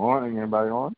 Morning, anybody on?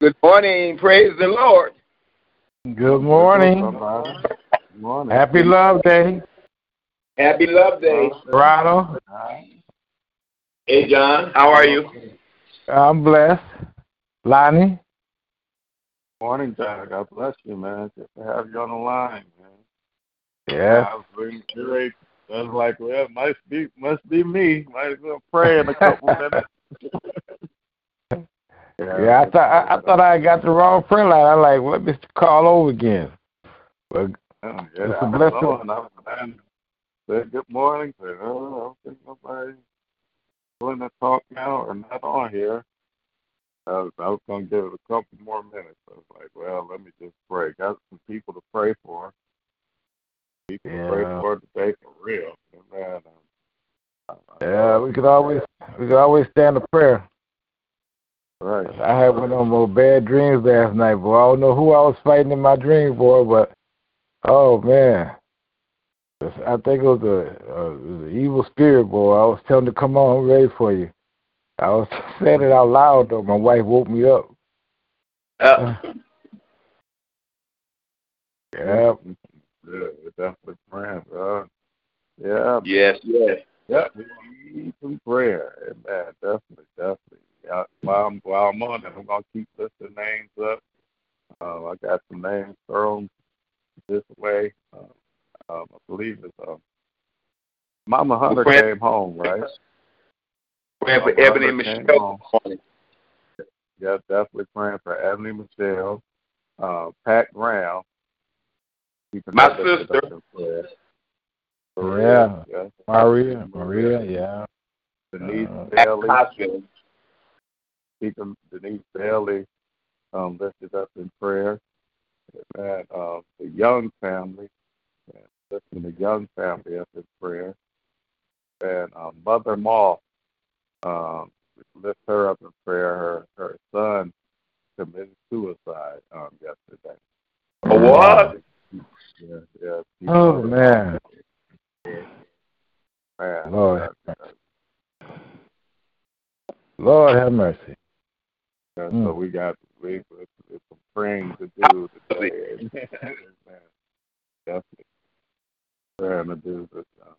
Good morning. Praise the Lord. Good morning. Good morning. Happy Love Day, Happy Love Day. Ronald. Hey, John. How are you? I'm blessed. Lonnie. Morning, John. God bless you, man. Good to have you on the line, man. Yes. I was really great. I was like, well, it must be must be me. Might as well pray in a couple minutes. Yeah, I thought I, I thought I got the wrong prayer line. I like, let me call over again. But Oh, It's yeah, a I blessing. know, and I was and said good morning. Said, oh, I don't think nobody willing to talk now or not on here. I was, I was going to give it a couple more minutes. I was like, well, let me just pray. Got some people to pray for. People to pray for today for real. Man, I- I yeah, we could always we could always stand a prayer. Right. I had one of those bad dreams last night, boy. I don't know who I was fighting in my dream, boy, but oh man, I think it was a, a, it was an evil spirit, boy. I was telling him to come on, I'm ready for you. I was saying it out loud though. My wife woke me up. Uh, Yeah, Yeah, definitely praying, bro. Yeah, yes, yes. Yeah, we need some prayer. Amen. Definitely, definitely. Yeah, while I'm while I'm on it, I'm gonna keep listing names up. Uh, I got some names thrown this way. Uh, um, I believe it's um, Mama Hunter praying- came home, right? Praying for Mama Ebony and Hunter came Michelle home. this morning. Yeah, definitely praying for Ebony Michelle, uh, Pat Brown. keeping My sister. up in prayer. Yeah. yeah. Maria, Maria, yeah. Denise Uh, Bailey. hospital. Keeping Denise Bailey um, lifted up in prayer. And uh, the Young family, uh, lifting the Young family up in prayer. And um, Mother Moss, um, lift her up in prayer. Her her son committed suicide um, yesterday. A what? Yeah, yeah. Oh man, man. Lord. Lord have mercy. Uh, Mm. So we got we it's, it's some praying to do today. Man, definitely praying to do this. Um,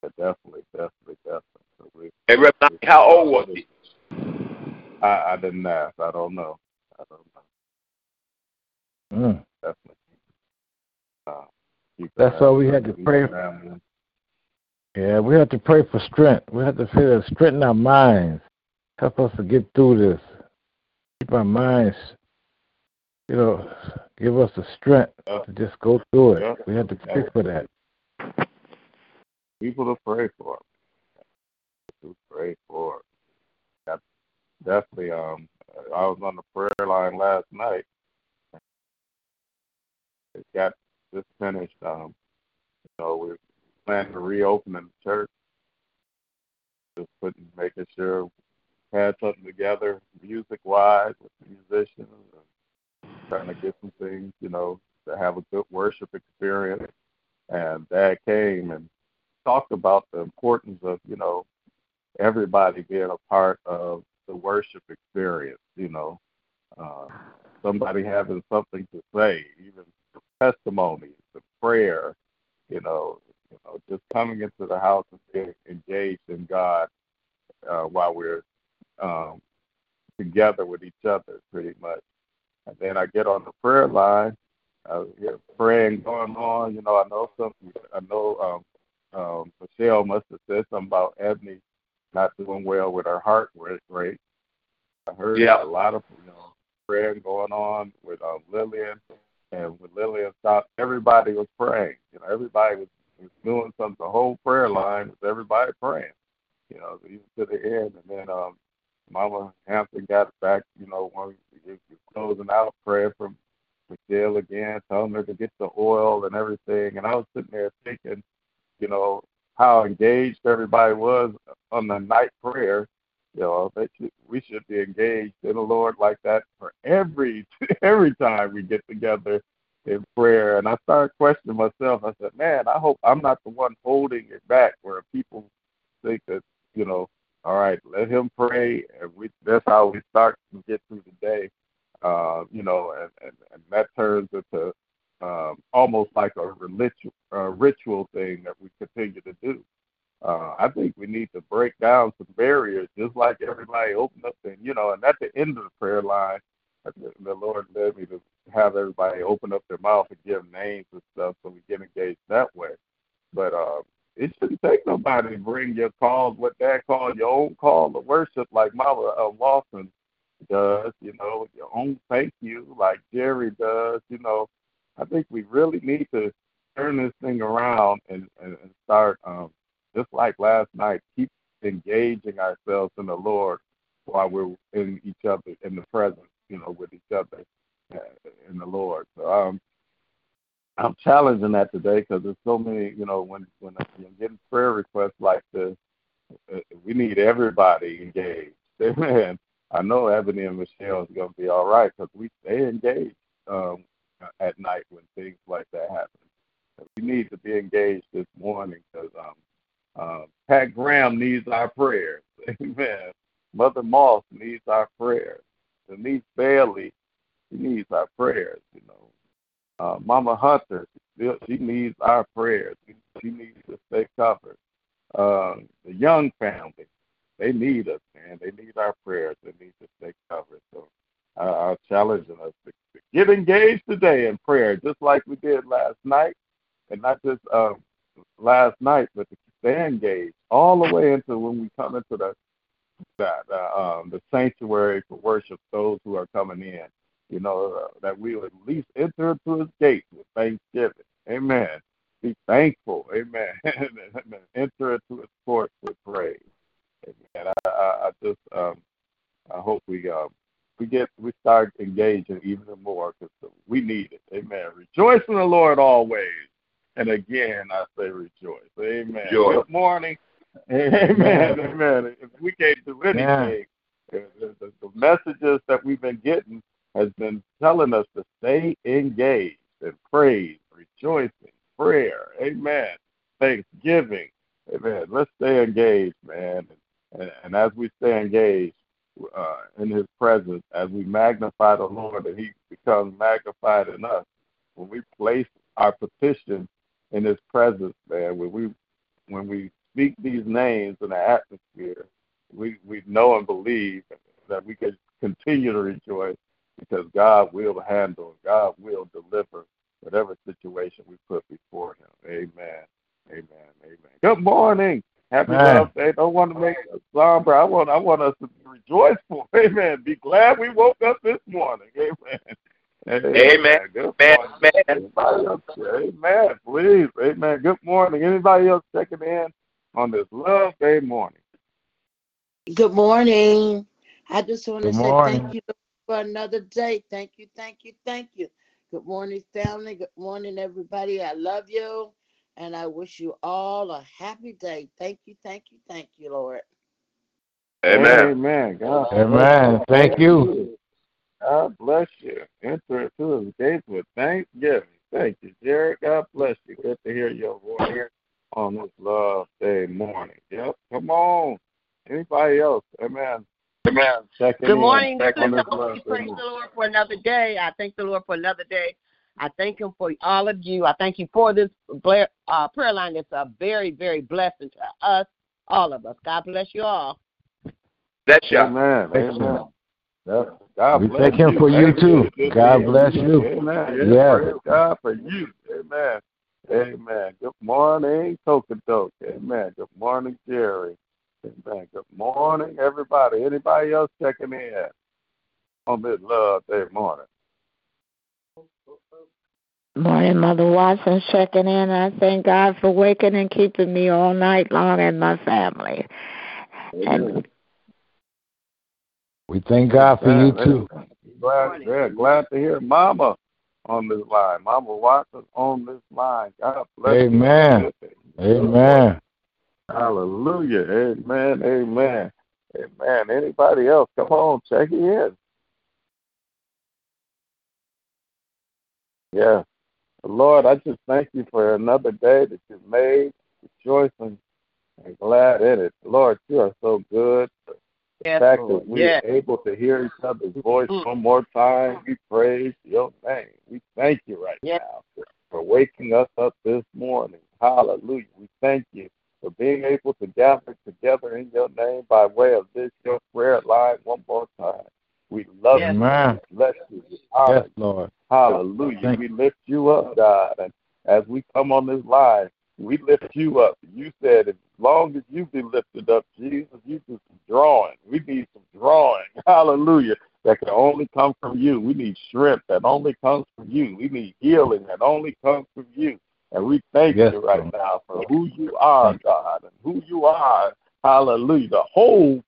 but definitely, definitely, definitely. So we, Hey, Reverend, Lonnie, how old was he? I, I didn't ask. I don't know. I don't know. Mm. Definitely. Uh, That's why we had to each pray. family. Yeah, we have to pray for strength. We have to pray to strengthen our minds. Help us to get through this. Keep our minds, you know, give us the strength Yeah. to just go through it. Yeah. We have to pray for that. People to pray for. To pray for. That definitely. Um, I was on the prayer line last night. It got just finished. Um, you know, we're planning to reopen the church. Just putting, making sure had something together, music wise, with the musicians, and trying to get some things, you know, to have a good worship experience. And Dad came and talked about the importance of, you know, everybody being a part of the worship experience, you know. Uh, somebody having something to say, even testimonies, the prayer, you know, you know, just coming into the house and being engaged in God uh, while we're um, together with each other, pretty much. And then I get on the prayer line, uh, hear praying going on. You know, I know something. I know um, um, Michelle must have said something about Ebony not doing well with her heart rate. I heard Yeah. a lot of you know praying going on with um, Lillian, and when Lillian stopped, everybody was praying. You know, everybody was, was doing something. The whole prayer line was everybody praying. You know, even to the end, and then um, Mama Hampton got back. You know, when was closing out, praying for Michelle again, telling her to get the oil and everything. And I was sitting there thinking, you know, how engaged everybody was on the night prayer. You know, should, we should be engaged in the Lord like that for every every time we get together in prayer. And I started questioning myself. I said, man, I hope I'm not the one holding it back where people think that, you know, all right, let him pray, and we that's how we start to get through the day. Uh, you know, and, and, and that turns into um, almost like a ritual, uh, ritual thing that we continue to do. Uh, I think we need to break down some barriers, just like everybody open up and you know, and at the end of the prayer line, the, the Lord led me to have everybody open up their mouth and give names and stuff, so we get engaged that way. But uh, it shouldn't take nobody to bring your calls, what Dad called your own call to worship, like Mama uh, Lawson does, you know, your own thank you, like Jerry does, you know. I think we really need to turn this thing around and, and, and start, um, just like last night, keep engaging ourselves in the Lord while we're in each other, in the presence, you know, with each other uh, in the Lord. So um, I'm challenging that today because there's so many, you know, when when I'm getting prayer requests like this, uh, we need everybody engaged. Amen. I know Ebony and Michelle is going to be all right because we stay engaged um, at night when things like that happen. We need to be engaged this morning because um, uh, Pat Graham needs our prayers. Amen. Mother Moss needs our prayers. Denise Bailey, she needs our prayers. You know, uh, Mama Hunter, she needs our prayers. She needs to stay covered. Um, the Young family, they need us, man. They need our prayers. They need to stay covered. So uh, I'm challenging us to, to get engaged today in prayer, just like we did last night, and not just um, last night, but to stay engaged all the way into when we come into the that uh, um, the sanctuary for worship. Those who are coming in, you know, uh, that we would at least enter into His gates with thanksgiving. Amen. Be thankful. Amen. and enter into His courts with praise. Amen. I, I, I just um, I hope we um, we get we start engaging even more because we need it. Amen. Rejoice in the Lord always. And again, I say rejoice. Amen. Joy. Good morning. Amen. Amen. If we can't do anything, the, the, the messages that we've been getting has been telling us to stay engaged in praise, rejoicing, prayer. Amen. Thanksgiving. Amen. Let's stay engaged, man. And, and as we stay engaged uh, in His presence, as we magnify the Lord, and He becomes magnified in us, when we place our petition in His presence, man, when we when we speak these names in the atmosphere, we we know and believe that we can continue to rejoice because God will handle, God will deliver whatever situation we put before Him. Amen. Amen. Amen. Good morning. Happy Man. love day. Don't want to make a somber. I want I want us to be rejoiceful. Amen. Be glad we woke up this morning. Amen. Amen. Good Amen. morning. Anybody else? Amen. Please. Amen. Good morning. Anybody else checking in on this love day morning? Good morning. I just want to Good say thank you for another day. Thank you, thank you, thank you. Good morning, family. Good morning, everybody. I love you, and I wish you all a happy day. Thank you, thank you, thank you, Lord. Amen. Amen. God Amen. Thank you. God bless you. Enter into his gates with thanksgiving. Thank you, Jared. God bless you. Good to hear your voice here on this love day morning. Yep. Come on. Anybody else? Amen. Amen. Checking Good in. morning. This is this Sophie. Praise the. Lord for another day. I thank the Lord for another day. I thank Him for all of you. I thank you for this uh, prayer line. It's a very, very blessing to us, all of us. God bless you all. That's you. Amen. Excellent. Amen. Yep. God We thank him you. for you too. God bless you. Amen. Yes. Yes. Praise God for you. Amen. Amen. Good morning, Tokadoke. Amen. Good morning, Jerry. Amen. Good morning, everybody. Anybody else checking in on this love day morning? Morning, Mother Watson checking in. I thank God for waking and keeping me all night long and my family. And We thank God for you too. Glad, yeah, glad to hear Mama on this line. Mama Watson on this line. God bless Amen. you. Amen. Hallelujah. Amen. Amen. Amen. Anybody else? Come on, check it in. Yeah. Lord, I just thank you for another day that you've made, rejoicing and glad in it. Lord, you are so good. The Yes, fact Lord. that we Yes. are able to hear each other's voice Mm. one more time, we praise your name. We thank you right Yes. now for, for waking us up this morning. Hallelujah. We thank you for being able to gather together in your name by way of this, your prayer line, one more time. We love Yes. you. Amen. Bless you. We Yes. Lord. Hallelujah. Thank we lift you up, God. And as we come on this line, we lift you up. You said as long as you be lifted up, Jesus, you do some drawing. We need some drawing. Hallelujah. That can only come from you. We need strength that only comes from you. We need healing that only comes from you. And we thank Yes, you right Lord. now for who you are, God, and who you are. Hallelujah. The whole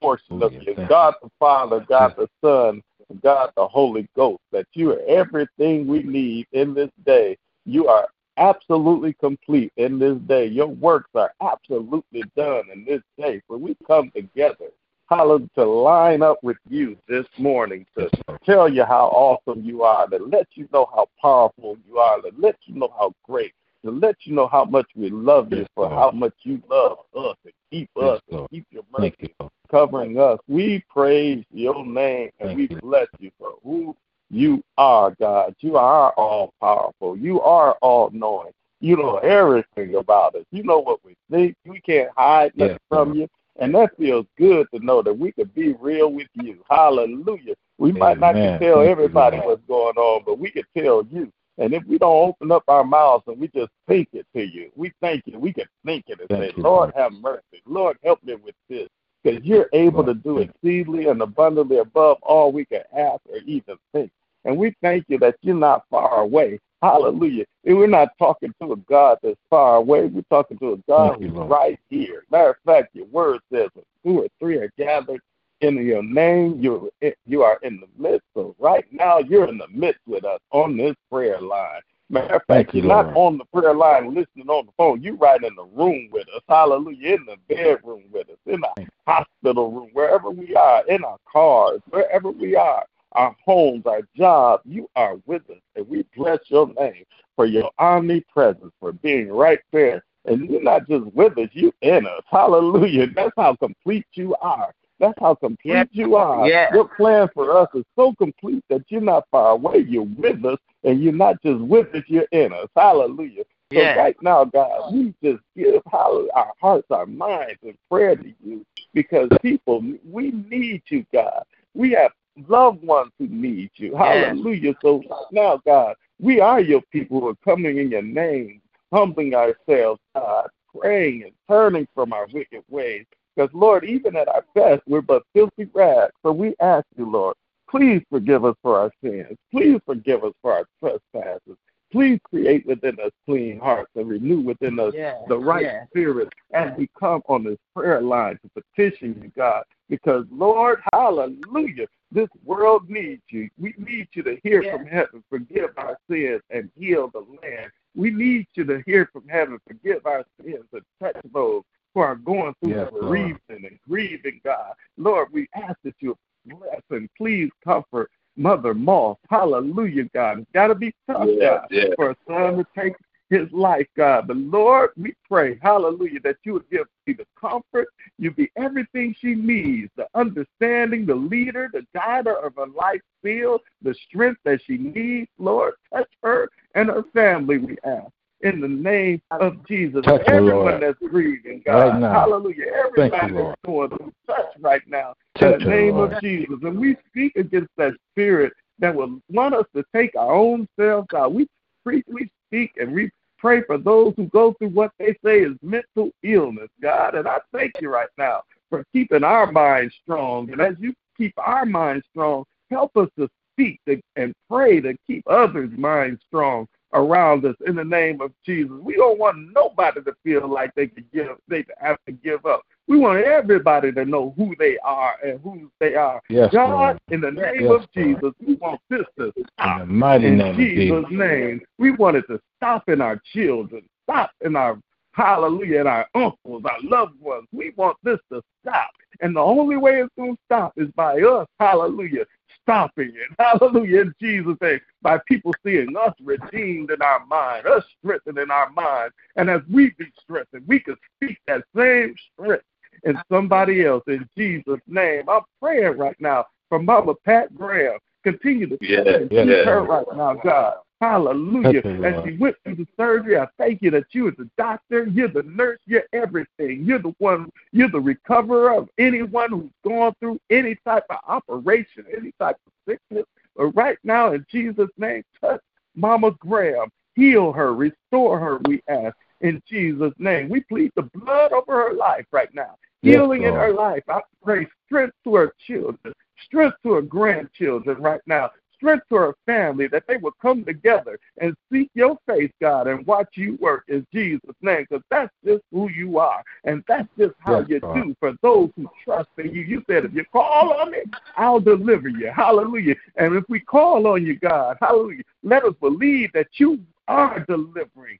portion of you. God the Father, God the Son, God the Holy Ghost. That you are everything we need in this day. You are absolutely complete in this day. Your works are absolutely done in this day. So we come together, hallelujah, to line up with you this morning to tell you how awesome you are, to let you know how powerful you are, to let you know how great, to let you know how much we love you for how much you love us and keep us and keep your mercy Thank you, Lord. covering us. We praise your name and we bless you for who you are, God. You are all powerful. You are all knowing. You know everything about us. You know what we think. We can't hide nothing Yes, from you. And that feels good to know that we could be real with you. Hallelujah. We might not can tell everybody Lord. what's going on, but we can tell you. And if we don't open up our mouths and we just think it to you, we thank you. We can think it and Thank say, you, Lord, Lord. have mercy. Lord, help me with this. Because you're able to do exceedingly and abundantly above all we can ask or even think. And we thank you that you're not far away. Hallelujah. And we're not talking to a God that's far away. We're talking to a God you, who's Lord. right here. Matter of fact, your word says when two or three are gathered in your name, you you are in the midst. So right now, you're in the midst with us on this prayer line. Matter of fact, you, you're not on the prayer line listening on the phone. You're right in the room with us. Hallelujah. In the bedroom with us, in the hospital room, wherever we are, in our cars, wherever we are, our homes, our jobs, you are with us. And we bless your name for your omnipresence, for being right there. And you're not just with us, you're in us. Hallelujah. That's how complete you are. That's how complete Yes. you are. Yes. Your plan for us is so complete that you're not far away. You're with us, and you're not just with us, you're in us. Hallelujah. So Yes. right now, God, we just give hallelujah, our hearts, our minds, and prayer to you because people, we need you, God. We have loved ones who need you. Yes. Hallelujah. So now, God, we are your people who are coming in your name, humbling ourselves, God, praying and turning from our wicked ways. Because, Lord, even at our best, we're but filthy rags. So we ask you, Lord, please forgive us for our sins. Please forgive us for our trespasses. Please create within us clean hearts and renew within us Yes. the right Yes. spirit as we come on this prayer line to petition you, God. Because, Lord, hallelujah, this world needs you. We need you to hear Yes. from heaven, forgive our sins, and heal the land. We need you to hear from heaven, forgive our sins, and touch those who are going through Yes, bereavement and grieving, God. Lord, we ask that you bless and please comfort Mother Moss. Hallelujah, God. It's got to be tough, Yes, God, yes. for a son to take his life, God. But Lord, we pray, hallelujah, that you would give me the comfort, you be everything she needs, the understanding, the leader, the guider of her life field, the strength that she needs. Lord, touch her and her family, we ask. In the name of Jesus, Touch her, everyone Lord. that's grieving, God, Right now. hallelujah, Thank everybody you, Lord. that's going through touch right now, Touch in the her, name Lord. of Jesus. And we speak against that spirit that will want us to take our own selves out. We pre- we speak and we pray for those who go through what they say is mental illness, God. And I thank you right now for keeping our minds strong. And as you keep our minds strong, help us to speak to, and pray to keep others' minds strong around us in the name of Jesus. We don't want nobody to feel like they could give they have to give up. We want everybody to know who they are and who they are. Yes, God, Lord. in the name Yes, of Lord. Jesus, we want this to In the mighty In name of Jesus. Jesus' name, we want it to stop in our children, stop in our hallelujah, in our uncles, our loved ones. We want this to stop. And the only way it's going to stop is by us, hallelujah, stopping it. Hallelujah, in Jesus' name, by people seeing us redeemed in our mind, us strengthened in our mind. And as we be strengthened, we can speak that same strength in somebody else in Jesus' name. I'm praying right now for Mama Pat Graham. Continue to touch and her right now, God. Hallelujah. As she went through the surgery, I thank you that you are the doctor, you're the nurse, you're everything. You're the one, you're the recoverer of anyone who's gone through any type of operation, any type of sickness. But right now, in Jesus' name, touch Mama Graham. Heal her, restore her, we ask. In Jesus' name. We plead the blood over her life right now. Yes, Healing in her life. I pray strength to her children, strength to her grandchildren right now, strength to her family, that they will come together and seek your face, God, and watch you work in Jesus' name, because that's just who you are. And that's just how Yes, you God. do for those who trust in you. You said, if you call on me, I'll deliver you. Hallelujah. And if we call on you, God, hallelujah, let us believe that you are delivering.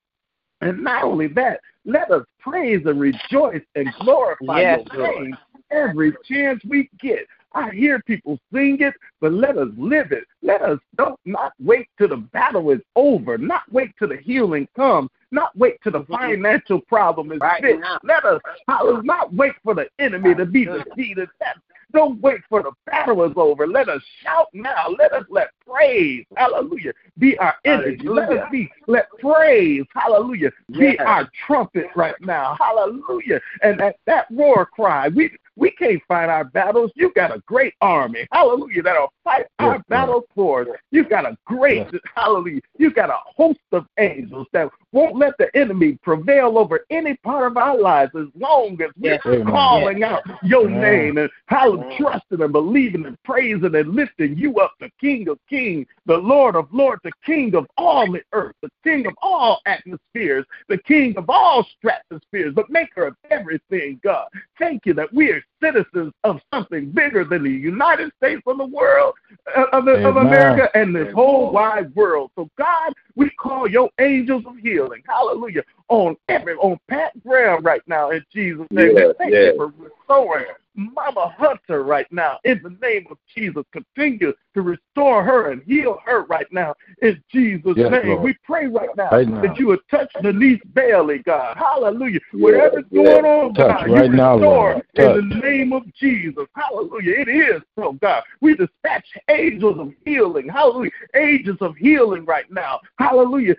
And not only that, let us praise and rejoice and glorify Yes, your name every chance we get. I hear people sing it, but let us live it. Let us don't not wait till the battle is over, not wait till the healing comes, not wait till the financial problem is Right fixed. now. Let us hallelujah, not wait for the enemy to be defeated. Don't wait for the battle is over. Let us shout now. Let us let praise, hallelujah, be our energy. Let us be let praise, hallelujah, be Yes. our trumpet right now. Hallelujah. And that, that roar cry, we we can't fight our battles. You got a great army, hallelujah, that'll fight our Yes, battles for us. You've got a great, Yes. hallelujah, you've got a host of angels that won't let the enemy prevail over any part of our lives as long as we're Yes. Calling out your Amen. name and how trusting and believing and praising and lifting you up, the King of Kings, the Lord of Lords, the King of all the earth, the King of all atmospheres, the King of all stratospheres, the maker of everything, God. Thank you that we are citizens of something bigger than the United States of the world, uh, of, the, of America, and this whole wide world. So, God, we call your angels of healing, hallelujah, on every on Pat Graham right now in Jesus' name. We Yes, thank yes. you for restoring Mama Hunter right now in the name of Jesus. Continue to restore her and heal her right now in Jesus' Yes, name. Lord. We pray right now, Right now. that you would touch Denise Bailey, God. Hallelujah. Yes, Whatever's yes. going on, Touch God, right you now, restore Lord. in the name of Jesus. Hallelujah. It is so, God. We dispatch angels of healing. Hallelujah. Angels of healing right now. Hallelujah.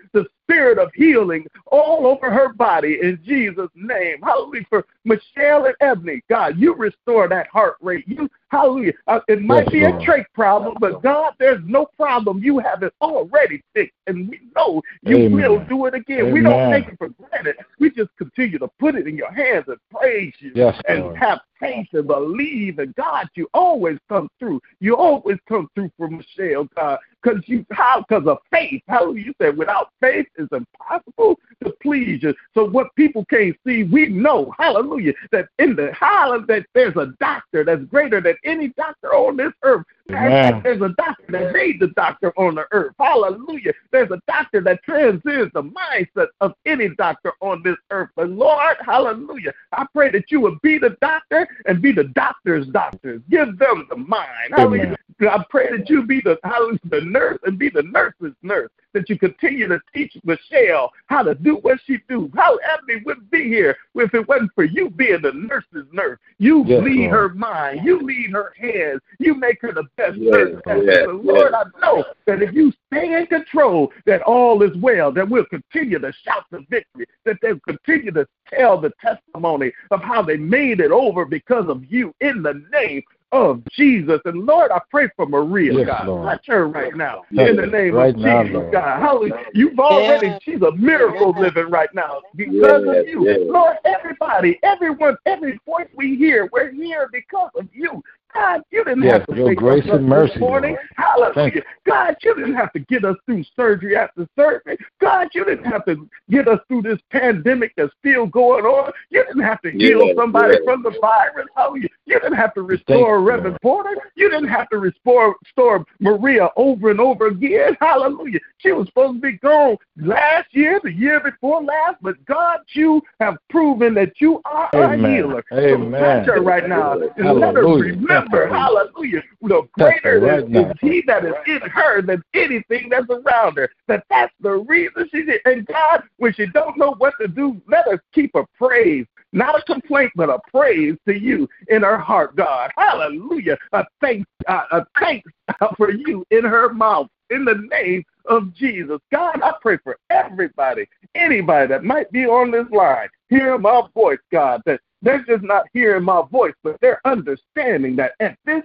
Spirit of healing all over her body in Jesus' name. Hallelujah. For Michelle and Ebony, God, you restore that heart rate. You, hallelujah. Uh, it might be a trach problem, but God, there's no problem. You have it already fixed, and we know you Amen. will do it again. We don't take it for granted. We just continue to put it in your hands and praise you Yes, and Lord. have faith and believe and God, you always come through. You always come through for Michelle, God, because you how because of faith. How you said without faith it's impossible to please you. So what people can't see, we know, hallelujah, that in the hallelujah that there's a doctor that's greater than any doctor on this earth. Amen. There's a doctor that made the doctor on the earth. Hallelujah. There's a doctor that transcends the mindset of any doctor on this earth. But Lord, hallelujah, I pray that you would be the doctor and be the doctor's doctors. Give them the mind. Hallelujah. I pray that you be the hallelujah, the nurse and be the nurse's nurse. That you continue to teach Michelle how to do what she do. How Ebony wouldn't be here if it wasn't for you being the nurse's nurse. You Yes, lead Lord. her mind. You lead her hands. You make her the best Yes, yes, So, Lord, yes. I know that if you stay in control, that all is well, that we'll continue to shout the victory, that they'll continue to tell the testimony of how they made it over because of you in the name of Jesus. And Lord, I pray for Maria, Yes, God. Lord. Touch her right now Touch in the name right of now, Jesus, Lord. God. Hallelujah. You've already, Yes. she's a miracle Yes. living right now because Yes, of you. yes. Lord, everybody, everyone, every voice we hear, we're here because of you. God, you didn't Yes, have to your grace us up and mercy, this morning. Lord. Hallelujah. Thank you. God, you didn't have to get us through surgery after surgery. God, you didn't have to get us through this pandemic that's still going on. You didn't have to heal Yes, somebody yes. from the virus. Hallelujah. You didn't have to restore you, Reverend Lord. Porter. You didn't have to restore, restore Maria over and over again. Hallelujah. She was supposed to be gone last year, the year before last, but God, you have proven that you are Amen. a healer. Amen. So touch her right now and let her Hallelujah. Remember, hallelujah, the greater right is, now. he that is in her than anything that's around her. That that's the reason she did. And God, when she don't know what to do, let her keep a praise, not a complaint, but a praise to you in her heart, God. Hallelujah. A thanks, uh, a thanks for you in her mouth. In the name of Jesus. God, I pray for everybody, anybody that might be on this line, Hear my voice, God, that they're just not hearing my voice, but they're understanding that at this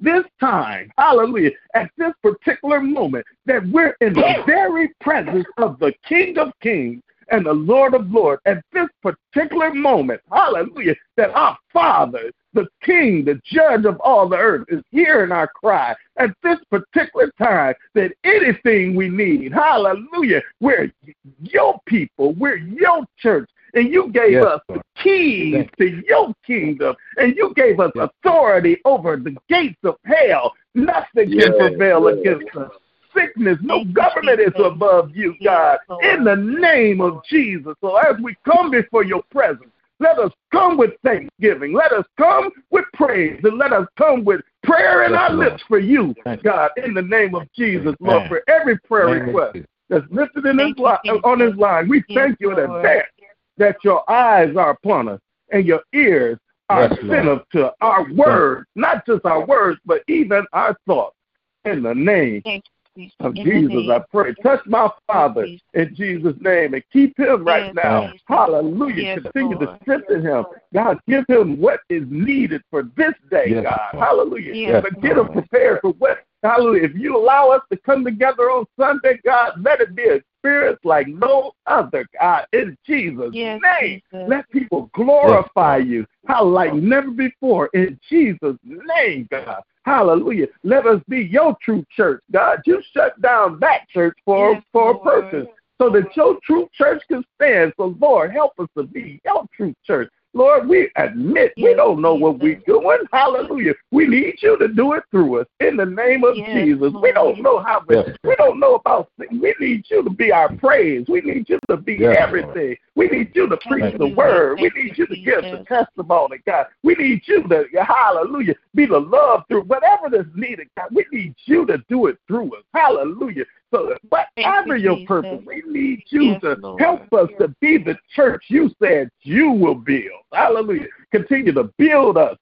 this time, hallelujah, at this particular moment, that we're in the very presence of the King of Kings and the Lord of Lords. At this particular moment, hallelujah, that our Father, the King, the Judge of all the earth, is hearing our cry. At this particular time, that anything we need, hallelujah, we're your people, we're your church, and you gave Yes, us the keys Thank to your kingdom, and you gave us Yes. authority over the gates of hell. Nothing Yes, can prevail yes. against us. Sickness, no government is above you, God. In the name of Jesus. So as we come before your presence, let us come with thanksgiving. Let us come with praise. And let us come with prayer in our lips for you, God, in the name of Jesus, Amen. Lord, for every prayer request that's listed in this Thank you, line, on this line. We thank you in advance that your eyes are upon us and your ears are Yes, attentive to our words, not just our words, but even our thoughts. In the name of Jesus, I pray. Touch my father in Jesus' name and keep him right Yes, now. yes. Hallelujah. Yes, Continue to strengthen him. God, give him what is needed for this day, Yes, God. Lord. Hallelujah. Yes, but get him prepared for what, hallelujah. If you allow us to come together on Sunday, God, let it be an experience like no other, God, in Jesus' Yes, name. Jesus. Let people glorify Yes, you, how like never before, in Jesus' name, God. Hallelujah. Let us be your true church, God. You shut down that church for, Yes, for a purpose so that your true church can stand. So, Lord, help us to be your true church. Lord, we admit we don't know what we're doing. Hallelujah. We need you to do it through us in the name of Yes, Jesus. We don't know how we, Yes. we don't know about things. We need you to be our praise. We need you to be Yes, everything. We need you to preach Thank the you, word. We need you, you to give the testimony, God. We need you to, hallelujah, be the love through whatever that's needed, God. We need you to do it through us. Hallelujah. So whatever you, your purpose, we need you to help us to be the church you said you will build. Hallelujah. Continue to build us.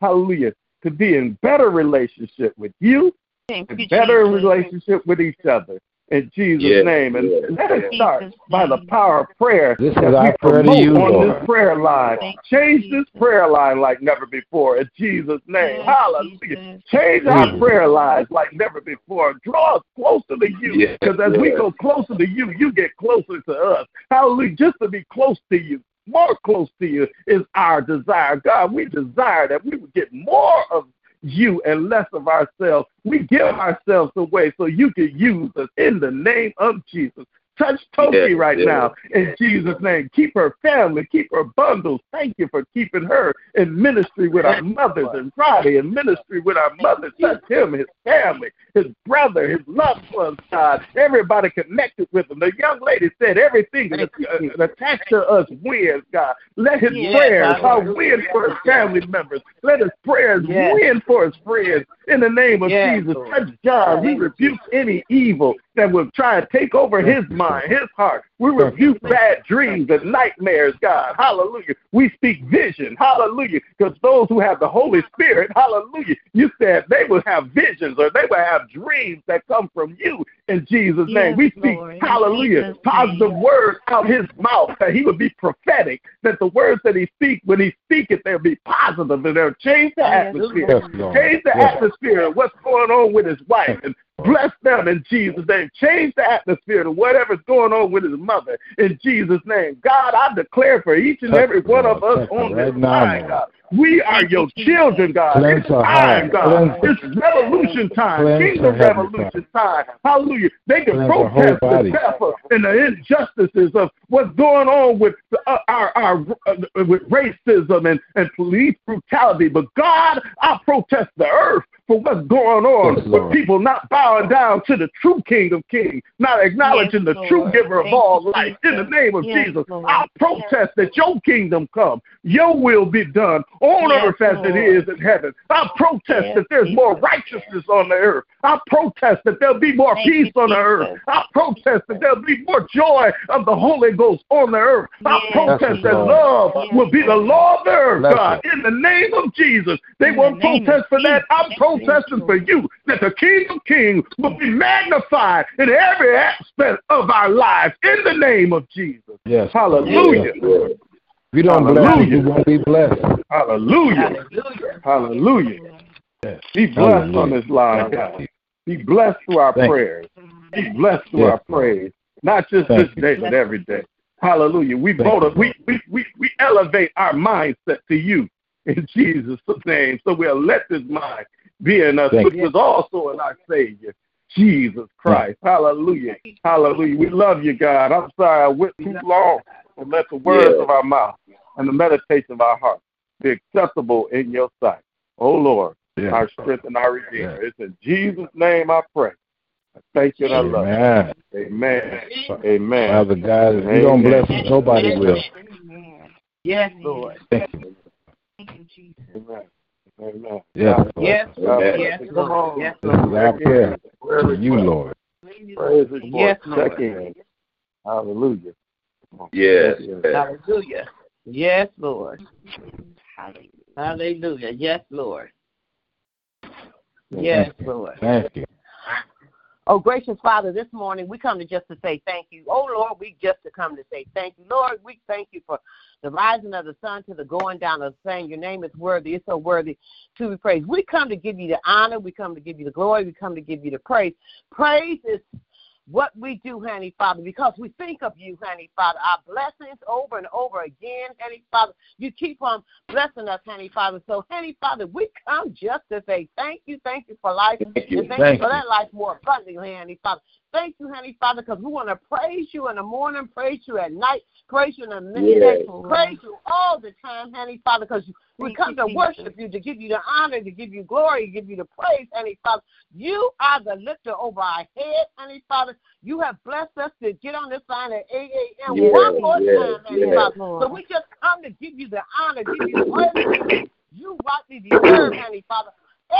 Hallelujah. To be in better relationship with you, in you, better relationship with each other. In Jesus' Yes, name. And yes, let us yes. start Jesus' by the power of prayer This is we our prayer to promote you, on Lord. this prayer line. Thank you, Change this prayer line like never before. In Jesus' name. Yes, Hallelujah. Jesus. Change our Jesus. prayer lives like never before. Draw us closer to you. Yes, Because as we go closer to you, you get closer to us. Hallelujah. Just to be close to you, more close to you is our desire. God, we desire that we would get more of you and less of ourselves. We give ourselves away so you can use us in the name of Jesus. Touch Toki Yes, right yes. now in Jesus' name. Keep her family, keep her bundles. Thank you for keeping her in ministry with our mothers and Friday in ministry with our mothers. Touch him, his family, his brother, his loved ones, God. Everybody connected with him. The young lady said everything that's uh, attached to us wins, God. Let his Yes, prayers uh, hallelujah. win for his family members. Let his prayers Yes. win for his friends. In the name of Yes, Jesus, Lord. touch John. We Thank rebuke any evil that will try to take over his mind, his heart. We rebuke bad dreams and nightmares, God. Hallelujah. We speak vision. Hallelujah. Because those who have the Holy Spirit, hallelujah, you said they will have visions or they will have dreams that come from you in Jesus' name. Yes, We speak, Lord, hallelujah, positive words out his mouth that he would be prophetic, that the words that he speaks, when he speaks it, they'll be positive and they'll change the Yes, atmosphere. Yes, Change the Yes. atmosphere of what's going on with his wife and bless them in Jesus' name. Change the atmosphere to whatever's going on with his mother in Jesus' name. God, I declare for each and every one of us on this line, God. We are your children, God. Cleanse It's time. God. Cleanse- It's revolution time. Cleanse Kingdom revolution time. Hallelujah. They can Cleanse her whole protest the death and the injustices of what's going on with uh, our, our uh, with racism and, and police brutality. But God, I protest the earth for what's going on Yes, with people not bowing down to the true King of Kings, not acknowledging Yes, the true giver of Thank all you, life. In the name of Yes, Jesus, Lord. I protest that your kingdom come, your will be done on Yes, earth as it Lord. is in heaven. I protest Yes, that there's more righteousness on the earth. I protest that there'll be more Thank peace you, on the earth. I protest that there'll be more joy of the Holy Ghost on the earth. I Yes, protest that love Yes, will be the law of the earth, God. In the name of Jesus. They In won't name protest for that. I'm Yes, protesting for you that the King of Kings will be magnified in every aspect of our lives in the name of Jesus. Yes. Hallelujah. If you don't bless Hallelujah. me, you won't be blessed. Hallelujah. Hallelujah. Hallelujah. Yes. Be blessed on this line, God. Be blessed through our Thank you. prayers. Be blessed through Yes, our praise. Not just Thank this you. day, but every day. Hallelujah. We Thank vote, you, we, we, we, we elevate our mindset to you in Jesus' name. So we'll let this mind be in us, Thank which you. was also in our Savior, Jesus Christ. Hallelujah. Hallelujah. We love you, God. I'm sorry I went too long and let the words Yeah. of our mouth and the meditation of our heart be acceptable in your sight. Oh Lord, Yes. our strength and our redeemer. It's in Jesus' name I pray. I thank you and I love Amen. you. Amen. Amen. Father God, if you don't bless us, nobody will. Amen. Yes, Lord. Thank you. Thank you, Jesus. Amen. Amen. Yes, God Lord. Yes, Lord. Yes, Lord. Yes, This is Lord. our prayer to you, Lord. Praise report. Yes, Lord. Check in. Hallelujah. Yes. Hallelujah. Yes, Lord. Hallelujah. Hallelujah. Yes, Lord. Yes, Lord. Thank you. Oh, gracious Father, this morning we come to just to say thank you. Oh, Lord, we just to come to say thank you. Lord, we thank you for the rising of the sun to the going down of the same. Your name is worthy. It's so worthy to be praised. We come to give you the honor. We come to give you the glory. We come to give you the praise. Praise is what we do, honey Father, because we think of you, honey Father. Our blessings over and over again, honey Father. You keep on blessing us, honey Father. So, honey Father, we come just to say thank you, thank you for life, Thank you. and thank, Thank you for you. that life more abundantly, honey Father. Thank you, honey, Father, because we want to praise you in the morning, praise you at night, praise you in the midday, Yes. praise you all the time, honey, Father, because we Thank come you, to Jesus. worship you, to give you the honor, to give you glory, to give you the praise, honey, Father. You are the lifter over our head, honey, Father. You have blessed us to get on this line at 8 a.m. Yes, one more yes, time, honey, yes. Father. So we just come to give you the honor, give you the praise. You rightly deserve, honey, Father.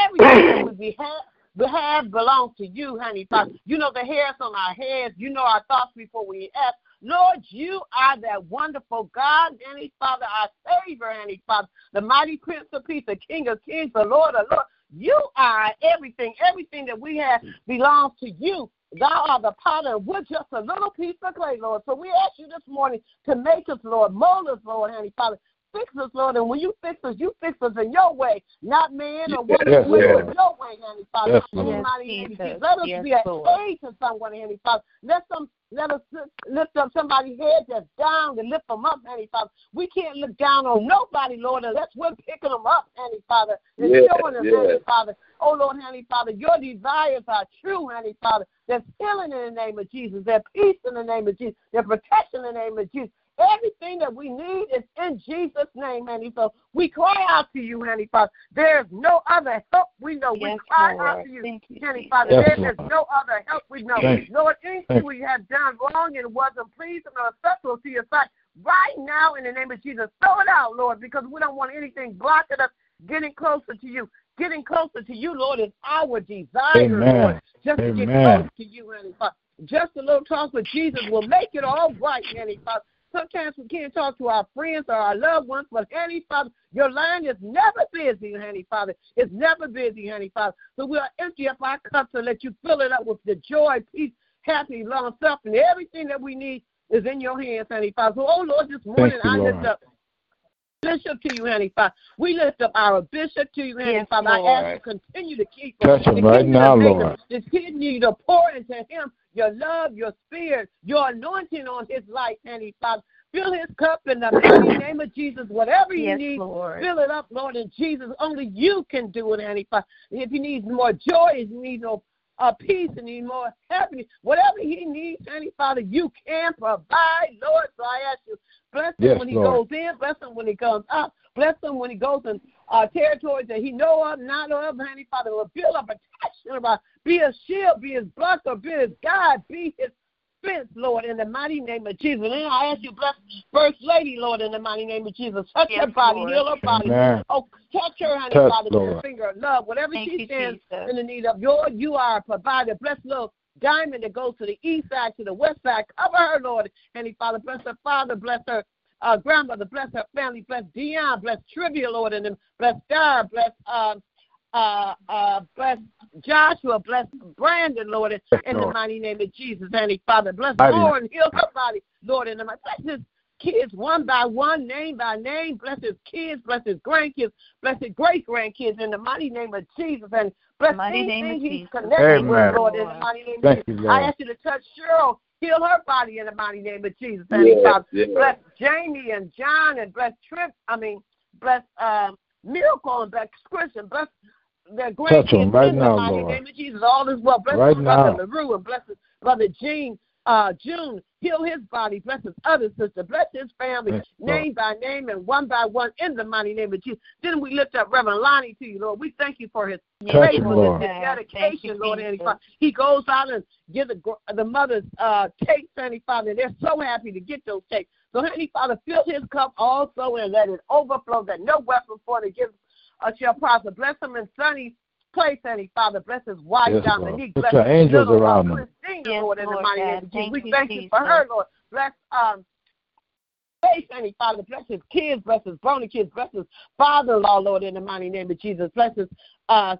Everything that we have, we have belongs to you, honey, Father. You know the hairs on our heads. You know our thoughts before we ask. Lord, you are that wonderful God, honey, Father, our Savior, honey, Father, the mighty Prince of Peace, the King of Kings, the Lord of Lords. You are everything. Everything that we have belongs to you. Thou art the potter, we're just a little piece of clay, Lord. So we ask you this morning to make us, Lord, mold us, Lord, honey, Father. Fix us, Lord, and when you fix us, you fix us in your way, not man or woman's Yes, way, Lord. but your way, honey, Father. Yes, Lord. mighty name of Jesus. Jesus. Let us Yes, be an Lord. aid to someone, honey, Father. Let some let us lift- lift up somebody's head that's down to lift them up, honey, Father. We can't look down on nobody, Lord, unless we're picking them up, honey, Father, and Yes, showing them, yes. honey, Father. Oh, Lord, honey, Father, your desires are true, honey, Father. There's healing in the name of Jesus. There's peace in the name of Jesus. There's protection in the name of Jesus. Everything that we need is in Jesus' name, honey. So we cry out to you, honey, Father. There's no other help we know. we cry Lord. out to you, Thank you, honey, Father. Yes, there is Lord. no other help we know. Thank you. Lord, anything Thank we have done wrong and wasn't pleasing or acceptable to your sight, right now in the name of Jesus, throw it out, Lord, because we don't want anything blocking us getting closer to you. Getting closer to you, Lord, is our desire, Amen. Lord. Just to get Amen. close to you, honey, Father. Just a little talk with Jesus will make it all right, honey, Father. Sometimes we can't talk to our friends or our loved ones, but honey, Father, your line is never busy, honey, Father. It's never busy, honey, Father. So we'll empty up our cups and let you fill it up with the joy, peace, happy, long suffering. Everything that we need is in your hands, honey, Father. So, oh Lord, this morning you, I lift Lord. up Bishop to you, honey, Father. We lift up our bishop to you, honey, Yes, Father. I ask you to continue to keep Touch him right now, make Lord. him- To continue to pour into him your love, your spirit, your anointing on his life, honey, Father. Fill his cup in the mighty name of Jesus. Whatever he Yes, needs, Lord. fill it up, Lord, in Jesus. Only you can do it, honey, Father. If he needs more joy, if he needs more uh, peace and he needs more happiness, whatever he needs, honey, Father, you can provide, Lord. So I ask you, bless him Yes, when he Lord. goes in, bless him when he comes up, bless him when he goes in uh, territories that he know of, not know of, honey, Father. Will build up a protection about, be a shield, be his buckler, be his guide, be his fence, Lord, in the mighty name of Jesus. And I ask you, bless First Lady, Lord, in the mighty name of Jesus. Touch Yes, her body, Lord. heal her body. Amen. Oh, touch her, honey, Touch, Father, with Lord. your finger of love. Whatever Thank she you, stands Jesus. in the need of, Lord, you are a provider. Bless little diamond that goes to the east side, to the west side. Cover her, Lord, honey, Father. Bless her father, bless her uh, grandmother, bless her family, bless Dion, bless Trivia, Lord, and then bless Star, bless um, uh, uh, bless Joshua, bless Brandon, Lord, in, Yes, in the Lord. mighty name of Jesus, honey, Father. Bless Lord, Lauren, heal her body, Lord, in the mighty Bless his kids one by one, name by name. Bless his kids, bless his grandkids, bless his great grandkids in the mighty name of Jesus, and bless Mighty name of anything he's Jesus. connected with, Lord, in the mighty name of Jesus. you, I Lord. ask you to touch Cheryl, heal her body in the mighty name of Jesus, honey, Yes, Father. yes. Bless Jamie and John and bless Trip. I mean, bless um, Miracle and bless Christian. Bless their Touch 'em grandkids right now, the mighty Lord. name of Jesus. All is well. Bless Right my brother now. LaRue and bless his brother Gene. Uh, June, heal his body, bless his other sister, bless his family, Yes, Lord. name by name and one by one, in the mighty name of Jesus. Then we lift up Reverend Lonnie to you, Lord. We thank you for his Touch him, faithfulness, Lord. his dedication, you, Lord. And Jesus. he goes out and give the the mothers uh, cakes, Heavenly Father. They're so happy to get those cakes. So, Heavenly Father, fill his cup also and let it overflow. That no weapon formed against us shall prosper. Bless him in Sonny's place, Heavenly Father. Bless his wife, Yes, Lord. Dominique. Put Bless your angels little, around uh, him. Christina, Yes, Lord, in the mighty name of Jesus. Thank We you, thank you for her, Lord. Bless um. Faith, Heavenly Father, bless his kids, bless his grown kids, bless his father-in-law, Lord, in the mighty name of Jesus. Bless his uh,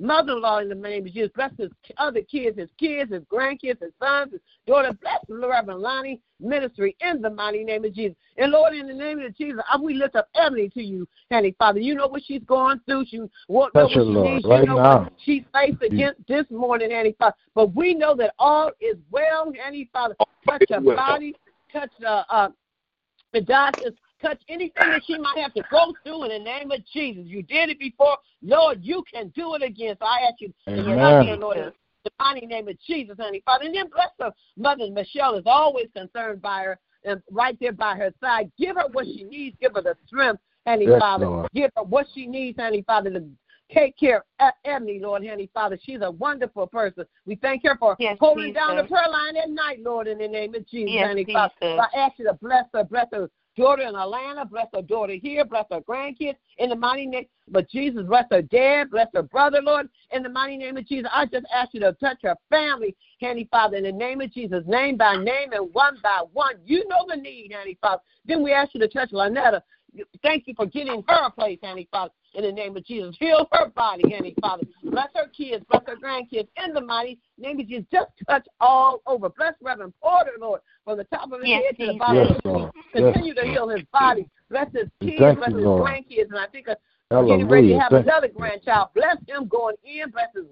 mother-in-law in the name of Jesus. Bless his other kids, his kids, his grandkids, his sons, his daughter. Bless the Reverend Lonnie ministry in the mighty name of Jesus. And Lord, in the name of Jesus, we lift up Emily to you, Heavenly Father. You know what she's going through. She what, what she Lord, needs. right you know now. what she's faced against this morning, Heavenly Father. But we know that all is well, Heavenly Father. Touch her Well. body, touch uh, uh, the doctors, touch anything that she might have to go through in the name of Jesus. You did it before. Lord, you can do it again. So I ask you to Amen. touch Lord. and the mighty name of Jesus, honey, Father. And then bless her mother, Michelle, is always concerned by her and right there by her side. Give her what she needs. Give her the strength, honey, Yes, Father. Lord. Give her what she needs, honey, Father, to take care of Ebony, Lord, honey, Father. She's a wonderful person. We thank her for Yes, holding down the Jesus. prayer line at night, Lord, in the name of Jesus, Yes, honey, Father. So I ask you to bless her, bless her daughter in Atlanta, bless her daughter here, bless her grandkids in the mighty name. But Jesus, bless her dad, bless her brother, Lord, in the mighty name of Jesus. I just ask you to touch her family, Handy Father, in the name of Jesus, name by name and one by one. You know the need, Handy Father. Then we ask you to touch Lynetta. Thank you for getting her a place, Handy Father, in the name of Jesus. Heal her body, Handy Father. Bless her kids, bless her grandkids, in the mighty name of Jesus. Just touch all over. Bless Reverend Porter, Lord, from the top of his Yes, head to the Jesus. bottom of his feet. Continue Yes. to heal his body. Bless his kids, Thank bless you, his Lord. grandkids, and I think uh, getting ready to have Thank another grandchild. Bless him going in, bless his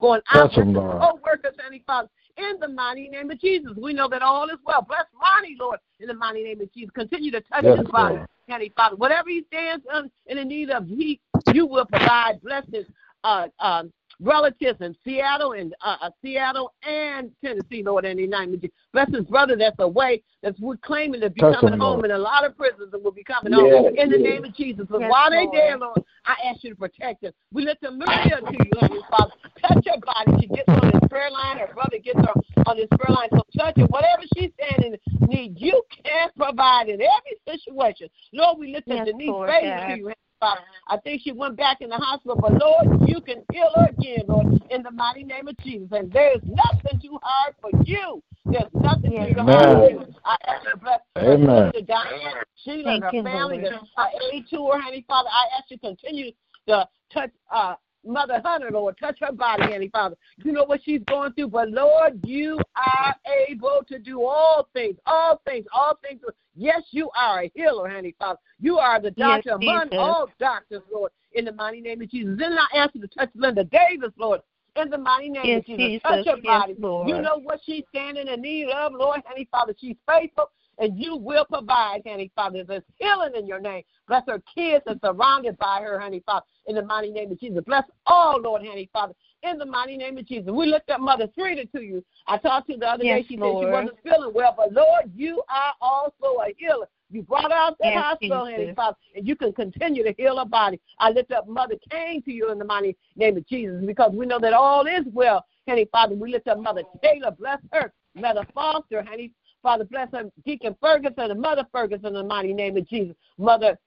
going out, Touch bless him, his Lord. co-workers, Heavenly Father. In the mighty name of Jesus, we know that all is well. Bless Ronnie, Lord, in the mighty name of Jesus. Continue to touch Yes, his body. Heavenly Father. Whatever he stands in, in the need of, he you will provide. Bless his uh, um, relatives in Seattle and uh, uh, Seattle and Tennessee, Lord, in the name of Jesus. Bless his brother that's away, that's we're claiming to be Touch coming home Lord. in a lot of prisons and will be coming Yes, home in the yes. name of Jesus. But Yes, while they Lord. there, Lord, I ask you to protect them. We lift Amelia to you, Heavenly Father. Touch her body. She gets on this prayer line. Her brother gets her on this prayer line. So touch her. Whatever she's standing in need, you can provide in every situation. Lord, we lift up Yes, Denise Lord Bailey God. to you, Heavenly Father. I think she went back in the hospital, but Lord, you can heal her again, Lord, in the mighty name of Jesus. And there is nothing too hard for you. There's nothing Yes, too hard for you. I ask you to bless Amen. Sister Diane, Sheila, and her you, family, Lord. the uh, aid to her, honey, Father. I ask you to continue to touch uh, Mother Hunter, Lord. Touch her body, honey, Father. You know what she's going through, but Lord, you are able to do all things, all things, all things. Yes, you are a healer, honey, Father. You are the Yes, doctor among Jesus. all doctors, Lord, in the mighty name of Jesus. Then I ask you to touch Linda Davis, Lord. In the mighty name Yes, of Jesus, Jesus. touch her Yes, body. Lord. You know what she's standing in need of, Lord, honey, Father. She's faithful, and you will provide, honey, Father. There's healing in your name. Bless her kids and surrounded by her, honey, Father, in the mighty name of Jesus. Bless all, Lord, honey, Father, in the mighty name of Jesus. We lift up Mother Frida to you. I talked to her the other Yes, day. She said she wasn't feeling well, but Lord, you are also a healer. You brought her out that Yes, hospital, Jesus. honey, Father, and you can continue to heal her body. I lift up Mother Kane to you in the mighty name of Jesus because we know that all is well, honey, Father. We lift up Mother Taylor, bless her. Mother Foster, honey, Father, bless her. Deacon Ferguson and Mother Ferguson in the mighty name of Jesus. Mother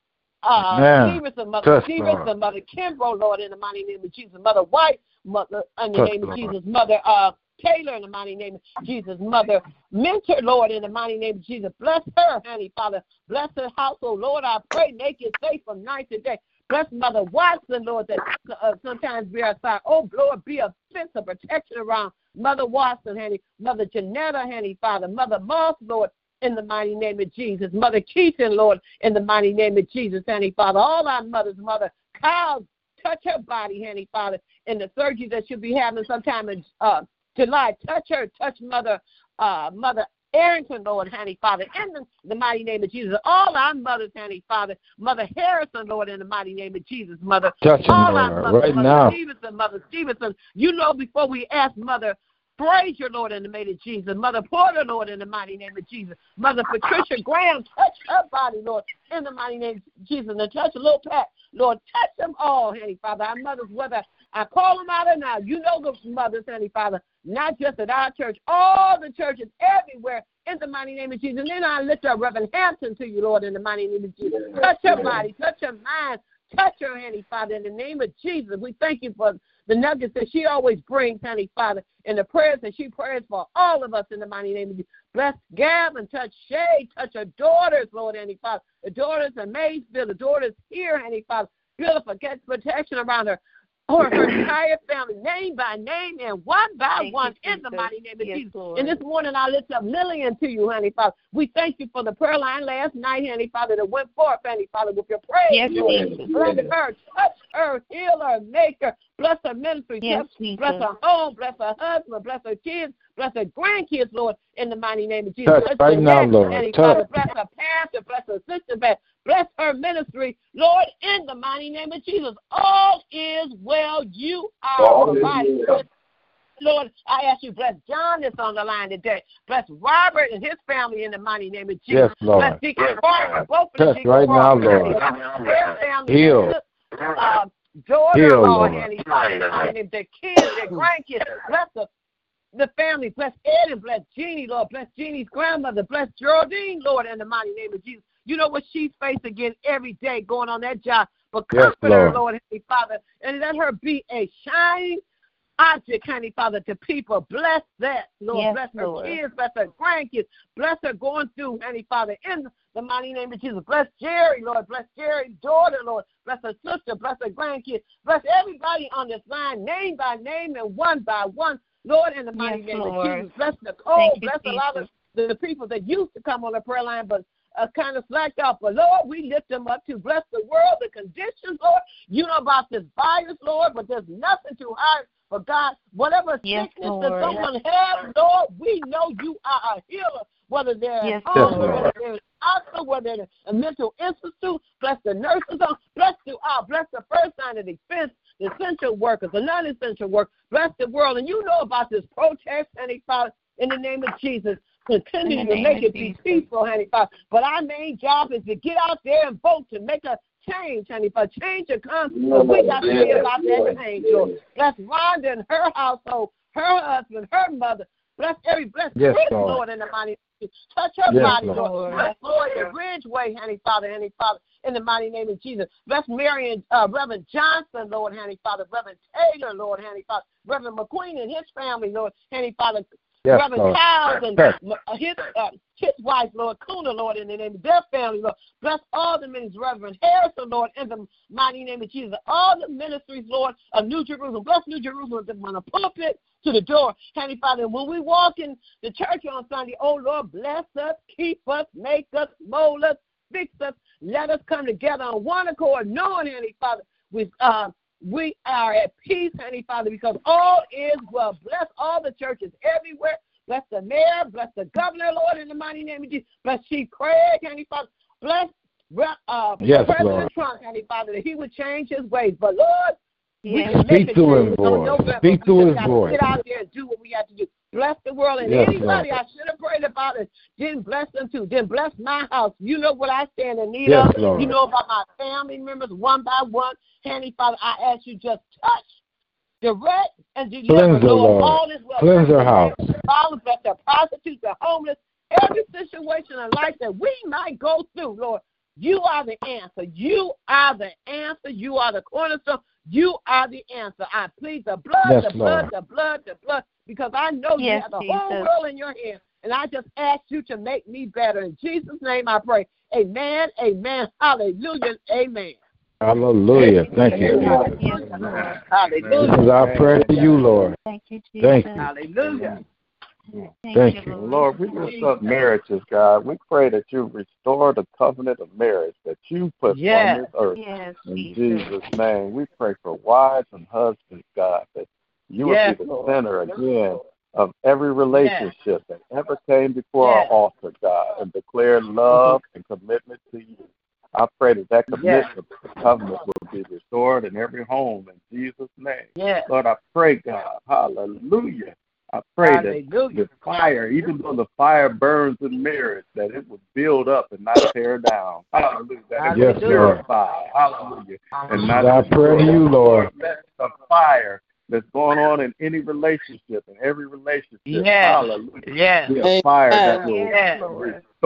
uh, Amen. Stevenson, Mother Touch, Stevenson, Lord. Mother Kimbrough, Lord, in the mighty name of Jesus. Mother White, Mother, in the name of Jesus. Mother uh, Taylor, in the mighty name of Jesus. Mother Mentor, Lord, in the mighty name of Jesus. Bless her, honey, Father. Bless her household, Lord. I pray, make it safe from night to day. Bless Mother Watson, Lord, that uh, sometimes be outside. Oh, Lord, be a fence of protection around Mother Watson, honey. Mother Janetta, honey, Father. Mother Moss, Lord, in the mighty name of Jesus. Mother Keaton, Lord, in the mighty name of Jesus, honey, Father. All our mothers, Mother Kyle, touch her body, honey, Father, in the surgery that she'll be having sometime in uh, July. Touch her, touch Mother, uh, Mother Arrington, Lord, honey, Father, in the, the mighty name of Jesus. All our mothers, honey, Father. Mother Harrison, Lord, in the mighty name of Jesus, Mother. Touch him, All our Lord, mothers, right Mother now. Stevenson, Mother Stevenson. You know, before we ask Mother Frazier, Lord, in the name of Jesus. Mother Porter, Lord, in the mighty name of Jesus. Mother Patricia Graham, touch her body, Lord, in the mighty name of Jesus. And touch little Pat, Lord, touch them all, honey, Father. Our mothers, whether I call them out or not, you know the mothers, honey, Father, not just at our church, all the churches everywhere, in the mighty name of Jesus. And then I lift up Reverend Hampton to you, Lord, in the mighty name of Jesus. Touch her body, touch her mind, touch her, honey, Father, in the name of Jesus. We thank you for the nuggets that she always brings, honey, Father, and the prayers that she prays for all of us in the mighty name of Jesus. Bless Gab and touch Shay, touch her daughters, Lord, honey, Father. The daughters in Maysville, the daughters here, honey, Father. Beautiful, get protection around her. Or her entire family, name by name and one by Thank you, one, in the mighty name of Yes, Jesus. Lord. And this morning I lift up Lillian to you, honey, Father. We thank you for the prayer line last night, honey, Father, that went forth, honey, Father, with your praise. Yes, Lord. Jesus. Bless her, touch her, heal her, make her, bless her ministry, Yes, touch- bless her home, bless her husband, bless her kids, bless her grandkids, Lord, in the mighty name of Jesus. Touch Bless right now, Lord. honey, Touch. Father. Bless her pastor, bless her sister, bless, bless her ministry, Lord, in the mighty name of Jesus. All is well. You are All providing. Lord, I ask you, bless John that's on the line today. Bless Robert and his family in the mighty name of Jesus. Yes, Lord. Bless Deacon Parker, both of the Touch Deacon right now, Lord. Their family, Heal. Uh, daughter, Heal, Lord, Lord. and his and their kids, their grandkids. Bless the the family. Bless Ed and bless Jeannie, Lord. Bless Jeannie's grandmother. Bless Geraldine, Lord, in the mighty name of Jesus. You know what she's facing again every day going on that job. But Yes, comfort her, Lord. Lord, Heavenly Father, and let her be a shining object, Heavenly Father, to people. Bless that, Lord. Yes, bless her Lord. kids, bless her grandkids. Bless her going through, Heavenly Father, in the mighty name of Jesus. Bless Jerry, Lord. Bless Jerry's daughter, Lord. Bless her sister. Bless her grandkids. Bless everybody on this line, name by name and one by one. Lord, in the mighty Yes, name Lord. of Jesus. Bless Nicole. Thank you, Bless a lot of the, the people that used to come on the prayer line, but uh, kind of slacked off. But Lord, we lift them up to bless the world, the conditions, Lord. You know about this virus, Lord, but there's nothing too hard for God. Whatever Yes, sickness Lord. that someone has, Lord, we know you are a healer. Whether they're Yes, at home, Lord. whether they're in hospital, whether they're a mental institute, bless the nurses, on, bless you all, bless the first line of defense, the essential workers, the non-essential workers, bless the world. And you know about this protest, Honey Father, in the name of Jesus. Continue to make it be peaceful, Honey Father. But our main job is to get out there and vote to make a change, honey. For change to come, but we got to be about that change, Lord. Bless Rhonda and her household, her husband, her mother. Bless every bless Yes, Chris, Lord. Lord, in the mighty name. Touch her Yes, body, Lord. Lord. Bless Lord, the Ridgeway, honey, Father, honey, Father, in the mighty name of Jesus. Bless Mary and uh, Reverend Johnson, Lord, honey, Father. Reverend Taylor, Lord, honey, Father. Reverend McQueen and his family, Lord, honey, Father. Yes, Reverend Lord. Childs and uh, his uh, his wife, Lord, Kuna, Lord, in the name of their family, Lord. Bless all the ministries, Reverend Harrison, Lord, in the mighty name of Jesus. All the ministries, Lord, of New Jerusalem. Bless New Jerusalem from the pulpit to the door. Heavenly Father, when we walk in the church on Sunday, oh Lord, bless us, keep us, make us, mold us, fix us. Let us come together on one accord, knowing, Heavenly Father, we uh, we are at peace, Heavenly Father, because all is well. Bless all the churches everywhere. Bless the mayor, bless the governor, Lord, in the mighty name of Jesus. Bless Chief Craig, Heavenly Father. Bless uh, Yes, President Lord. Trump, Heavenly Father, that he would change his ways. But Lord, we Yes. can make Speak a to him, change on Lord. Speak to We just his voice. Get out there and do what we have to do. Bless the world. And Yes, anybody Lord. I should have prayed about it didn't bless them too. Didn't bless my house. You know what I stand in need Yes, of. Lord. You know about my family members one by one. Handy Father, I ask you just touch, direct, and deliver. Cleanse her, Lord. All is well. Cleanse her Bless the house. Violence, bless the prostitutes, the homeless, every situation in life that we might go through, Lord. You are the answer. You are the answer. You are the cornerstone. You are the answer. I plead the blood, Yes, the blood, the blood, the blood, because I know you have the whole Jesus. world in your hand. And I just ask you to make me better. In Jesus' name I pray. Amen, amen, hallelujah, amen. Hallelujah. Thank you, Yes, Jesus. yes, Lord. This Hallelujah. is our prayer to you, Lord. Thank you, Jesus. Thank you. Hallelujah. Thank you. Lord, we lift up marriages, God. We pray that you restore the covenant of marriage that you put Yes. on this earth. Yes, In Jesus. Jesus' name, we pray for wives and husbands, God, that you would Yes, be the Lord. center again of every relationship that ever came before Yes. our altar, God, and declare love and commitment to you. I pray that that commitment, the covenant, will be restored in every home in Jesus' name. Yes. Lord, I pray, God, hallelujah. I pray that the fire, even though the fire burns in marriage, that it would build up and not tear down. Hallelujah. That it Yes, would Lord. purify. Hallelujah. And This not is our prayer to you, Lord. Let the fire that's going on in any relationship, in every relationship, Yes. hallelujah, Yes. be a fire that will Yes.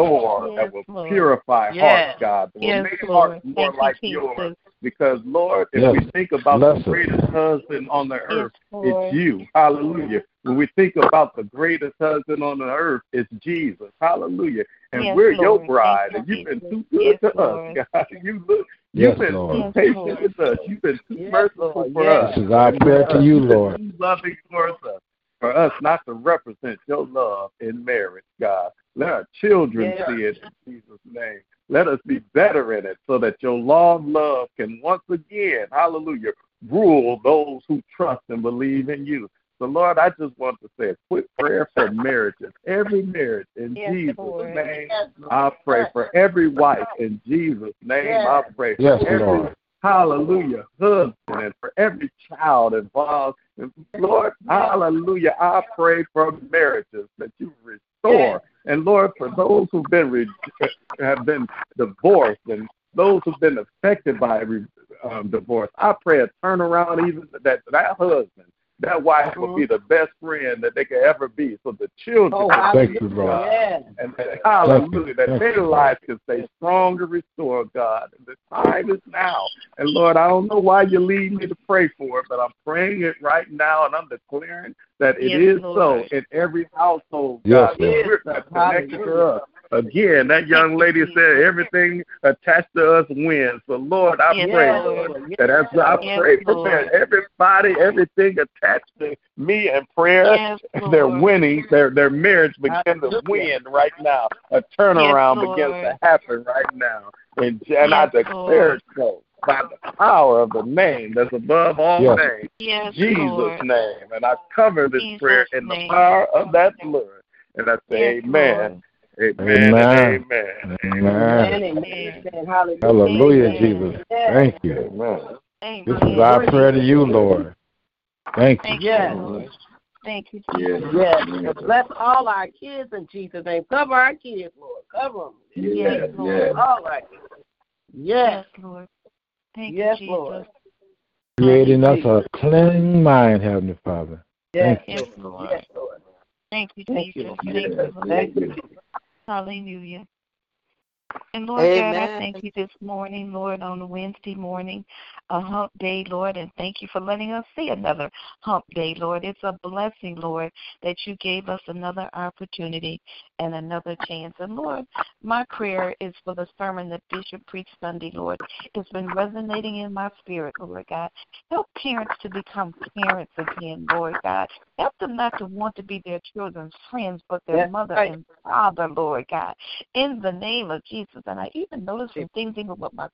Restore, Yes, that will Lord. purify Yes. hearts, God, that will Yes, make Lord. hearts more Thank you, like Jesus. yours. Because, Lord, if Yes. we think about Bless the us. greatest husband on the earth, Lord. it's you. Hallelujah. When we think about the greatest husband on the earth, it's Jesus. Hallelujah. And Yes, we're your bride, Thank and you, you've been too good Yes, to Lord. us, God. You look, Yes, you've been Lord. too patient Lord. with us. You've been too Yes, merciful Lord. for Yes. us. This is our prayer to you, You've been Lord. loving towards us. For us not to represent your love in marriage, God. Let our children Yes. see it in Jesus' name. Let us be better in it so that your long love can once again, hallelujah, rule those who trust and believe in you. So, Lord, I just want to say a quick prayer for marriages, every marriage in Yes, Jesus' Lord. name. Yes, I pray for every wife in Jesus' name. I pray for Yes, every Lord. hallelujah, husband, and for every child involved. Lord, hallelujah, I pray for marriages that you restore. And Lord, for those who've been have been divorced and those who've been affected by um, divorce, I pray a turnaround even that that husband that wife will be uh-huh. the best friend that they could ever be. So the children Oh, can Thank you, Lord. Yes. and, and hallelujah, that Thank their you. lives can stay strong and restored, God. And the time is now. And Lord, I don't know why you lead me to pray for it, but I'm praying it right now, and I'm declaring that it Yes, is Lord. so in every household, Yes, God. Lord. We're connected to us. Again, that young lady said everything attached to us wins. So, Lord, I Yes, pray, Lord. Lord, that as I pray for Lord. that, everybody, everything attached to me and prayer, Yes, they're winning. Their their marriage begin to win right now. A turnaround Yes, begins to happen right now. And, and I Yes, declare Lord. it so by the power of the name that's above all Yes. names, Yes, Jesus' Lord. name. And I cover this Jesus' prayer in the name. power of that blood. And I say, Yes, Amen. Amen. Amen. And amen. Amen. Amen. Amen. Hallelujah. Hallelujah, Amen. Jesus. Thank you. Amen. Amen. This is our prayer to you, Lord. Thank you. Yes. Thank you, Yes. Jesus. Yes. Bless all our kids in Jesus' name. Cover our kids, Lord. Cover them. Yes, Lord. All right. Yes. Yes, Lord. Thank Yes, you, Jesus. Lord. Creating us a clean mind, Heavenly Father. Yes. Yes, Lord. Lord. Yes, Lord. Thank you, Thank you. Jesus. Thank you, Lord. Hallelujah. And Lord God, I thank you this morning, Lord, on a Wednesday morning, a hump day, Lord, and thank you for letting us see another hump day, Lord. It's a blessing, Lord, that you gave us another opportunity and another chance. And Lord, my prayer is for the sermon that Bishop preached Sunday, Lord. It's been resonating in my spirit, Lord God. Help parents to become parents again, Lord God. Help them not to want to be their children's friends, but their mother right. and father, Lord God in the name of Jesus. And I even noticed some things even with my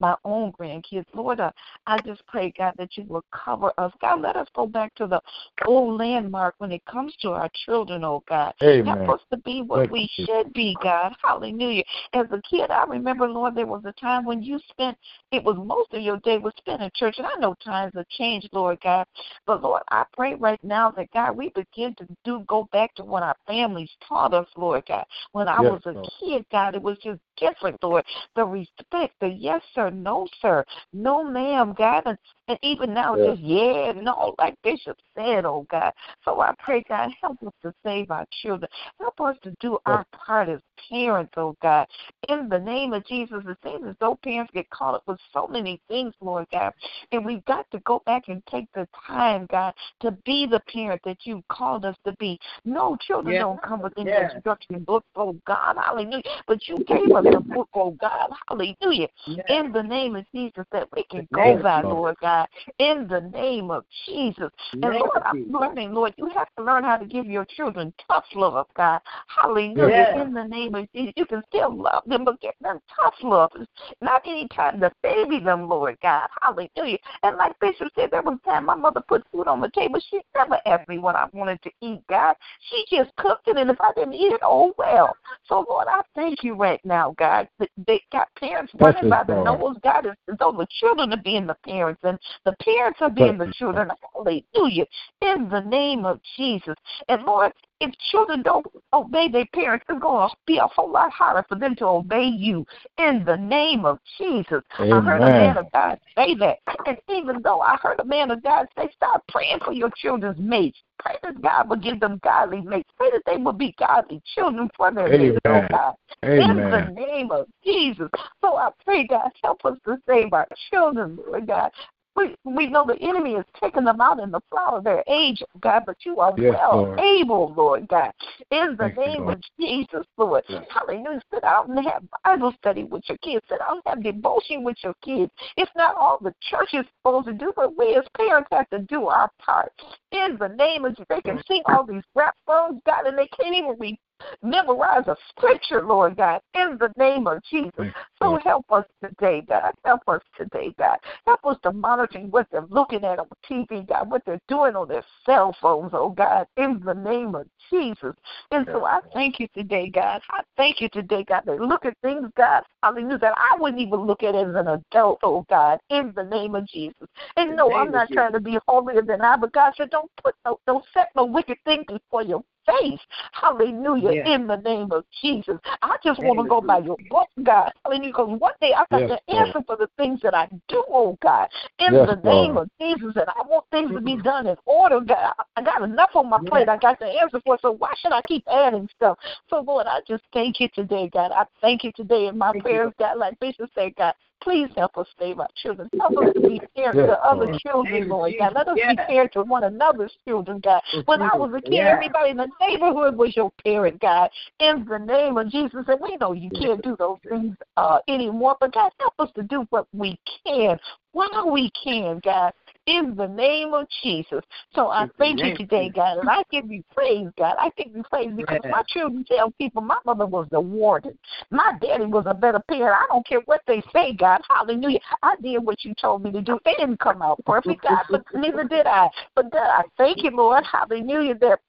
my own grandkids. Lord, uh, I just pray, God, that you will cover us. God, let us go back to the old landmark when it comes to our children, oh God. Amen. Help us to be what Thank we you. should be, God. Hallelujah. As a kid, I remember, Lord, there was a time when you spent, it was most of your day was spent in church. And I know times have changed, Lord God. But Lord, I pray right now that, God, we begin to do go back to what our families taught us, Lord God. When I Yes, was a Lord. kid, God, it was just different, Lord. The respect, the yes sir, no sir, no ma'am, God, and, and even now Yes. just yeah, no, like Bishop said, oh God. So I pray, God, help us to save our children. Help us to do our part as parents, oh God. In the name of Jesus, it seems as though parents get caught up with so many things, Lord God. And we've got to go back and take the time, God, to be the parent that you called us to be. No, children Yes. don't come within Yes. your instruction book, oh God, hallelujah. But you gave us a book, oh God, hallelujah. Yes. In the name of Jesus, that we can go of by, Lord God. In the name of Jesus. And Name Lord, I'm learning, Lord, you have to learn how to give your children tough love, God. Hallelujah. Yes. In the name of Jesus, you can still love them, but give them tough love. Not any time to baby them, Lord God. Hallelujah. And like Bishop said, there was a time my mother put food on the table. She never asked me what I wanted to eat, God. She just cooked it, and if I didn't eat it, oh well. So, Lord, I thank you right now, God. that They got parents running by the Lord. nose, God, as though the children are being the parents, and the parents are being the children. Hallelujah. In the name of Jesus. And Lord, if children don't obey their parents, it's going to be a whole lot harder for them to obey you. In the name of Jesus. I heard a man of God say that. And even though I heard a man of God say, stop praying for your children's mates. Pray that God will give them godly mates. Pray that they will be godly children for their mates, oh Amen. God. In the name of Jesus. So I pray, God, help us to save our children, Lord God. We, we know the enemy is taking them out in the flower of their age, God, but you are Yes, well Lord. able, Lord God. In the Thank name Lord. of Jesus, Lord. Hallelujah. Sit down and have Bible study with your kids. Sit down and have devotion with your kids. It's not all the church is supposed to do, but we as parents have to do our part. In the name of Jesus, they can sing all these rap songs, God, and they can't even read memorize a scripture, Lord God, in the name of Jesus. So help us today, God. Help us today, God. Help us to monitor what they're looking at on TV, God, what they're doing on their cell phones, oh God, in the name of Jesus. And so I thank you today, God. I thank you today, God. They look at things, God, hallelujah, that I wouldn't even look at as an adult, oh God, in the name of Jesus. And no, I'm not trying to be holier than I, but God said, don't put no, don't set no wicked thing before your face. Hallelujah. Yeah. In the name of Jesus. I just want to go by your book, God. Hallelujah. Because one day I got yes, the answer for the things that I do, oh God. In yes, the name Lord. of Jesus. And I want things to be done in order, God. I got enough on my plate. I got the answer for it. So why should I keep adding stuff? So Lord, I just thank you today, God. I thank you today in my prayers, God. Like Bishop said, God. Please help us save our children. Help us to be parents yes, to other children, Lord God. Let us yes. be parents to one another's children, God. When I was a kid, yes. everybody in the neighborhood was your parent, God. In the name of Jesus. And we know you can't do those things uh, anymore, but God, help us to do what we can while we can, God in the name of Jesus. So I thank you today, God, and I give you praise, God. I give you praise because my children tell people my mother was the warden. My daddy was a better parent. I don't care what they say, God. Hallelujah. I did what you told me to do. They didn't come out perfect, God, but neither did I. But God, I thank you, Lord. Hallelujah. That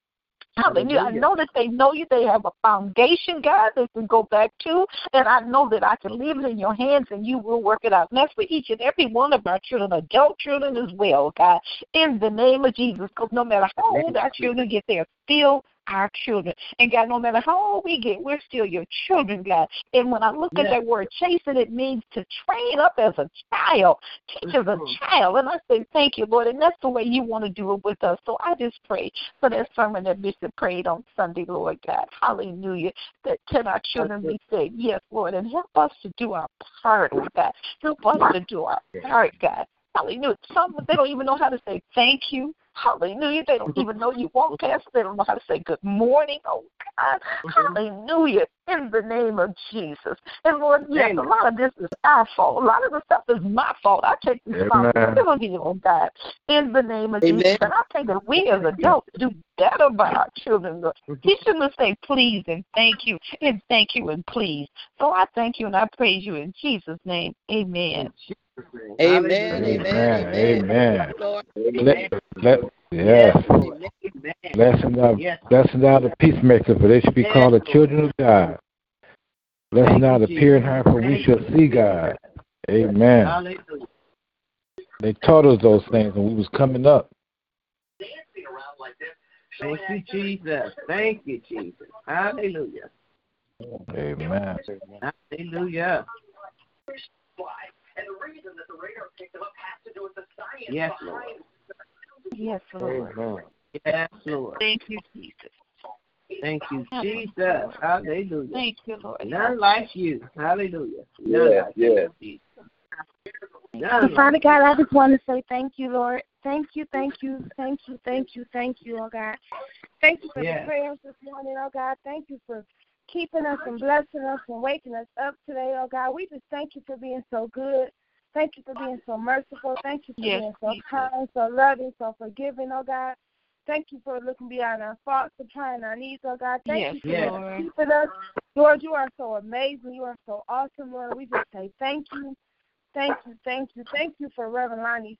Hallelujah. I know that they know you. They have a foundation, God, they can go back to. And I know that I can leave it in your hands and you will work it out. And that's for each and every one of our children, adult children as well, God, in the name of Jesus. Because no matter how old our children get, they're still our children. And God, no matter how old we get, we're still your children, God. And when I look at that word chasing, it means to train up as a child, teach as a mm-hmm. child. And I say, thank you, Lord. And that's the way you want to do it with us. So I just pray for that sermon that Bishop prayed on Sunday, Lord God. Hallelujah. That can our children be saved? Yes, Lord. And help us to do our part, Lord God. Help us to do our part, God. Hallelujah. Some they don't even know how to say thank you. Hallelujah. They don't even know you walk past. They don't know how to say good morning. Oh God. Mm-hmm. Hallelujah. In the name of Jesus. And Lord, yes, a lot of this is our fault. A lot of the stuff is my fault. I take responsibility on God. In the name of Amen. Jesus. And I think that we as adults do better by our children. Lord. Teach them to say please and thank you and thank you and please. So I thank you and I praise you in Jesus' name. Amen. Amen. Amen. Amen. Let, let, yes. Blessing out, blessing out the peacemaker, for they should be called the children of God. Blessing out in heart, for we shall see God. Amen. They taught us those things when we was coming up. Thank you, Jesus. Thank you, Jesus. Hallelujah. Amen. Hallelujah. And the reason that the radar picked them up has to do with the science yes, Lord. Yes, Lord. Amen. Yes, Lord. Thank you, Jesus. Thank you, Jesus. Hallelujah. Thank you, Lord. None like you. Hallelujah. None yeah, like yeah. You, so, Father God, I just want to say thank you, Lord. Thank you, thank you, thank you, thank you, thank you, oh God. Thank you for the prayers this morning, oh God. Thank you for keeping us and blessing us and waking us up today, oh God. We just thank you for being so good. Thank you for being so merciful. Thank you for yes, being so kind, so loving, so forgiving, oh God. Thank you for looking beyond our faults, supplying our needs, oh God. Thank yes, you for yes. keeping us. Lord, you are so amazing. You are so awesome, Lord. We just say thank you. Thank you, thank you, thank you for Reverend Lonnie's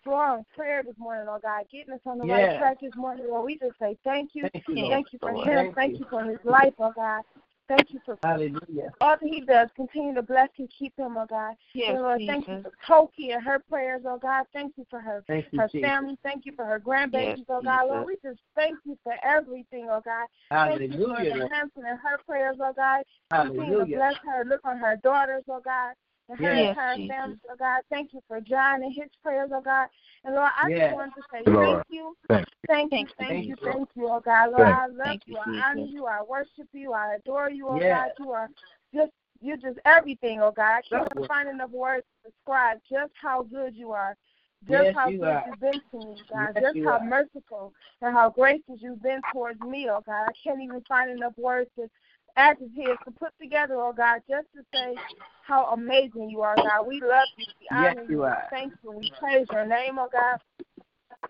strong prayer this morning, Lord God, getting us on the yes. right track this morning, Lord. We just say thank you. Thank you, thank you for him. Thank, thank you. you for his life, oh God. Thank you for Hallelujah. all that he does. Continue to bless and keep him, oh God. Yes, and Lord, Jesus. thank you for Toki and her prayers, oh God. Thank you for her thank you, her Jesus. family. Thank you for her grandbabies, yes, oh God. Lord, we just thank you for everything, oh God. Hallelujah. Thank you for the Hanson and her prayers, oh God. Hallelujah. Continue to bless her. Look on her daughters, oh God and her yes, entire family, oh God. Thank you for John and his prayers, oh God. And Lord, I yes. just want to say thank you. Thank you, thank you, thank you, thank you, oh God. Lord, I love you, I honor you, I worship you, I adore you, oh yes. God. You are just you're just everything, oh God. I can't find enough words to describe just how good you are. Just yes, how you good are. you've been to me, oh God. Yes, just how are. merciful and how gracious you've been towards me, oh God. I can't even find enough words to adjectives to put together, oh God, just to say how amazing you are, God. We love you. We honor yes, you. Are. Thank you. We praise your name, oh God.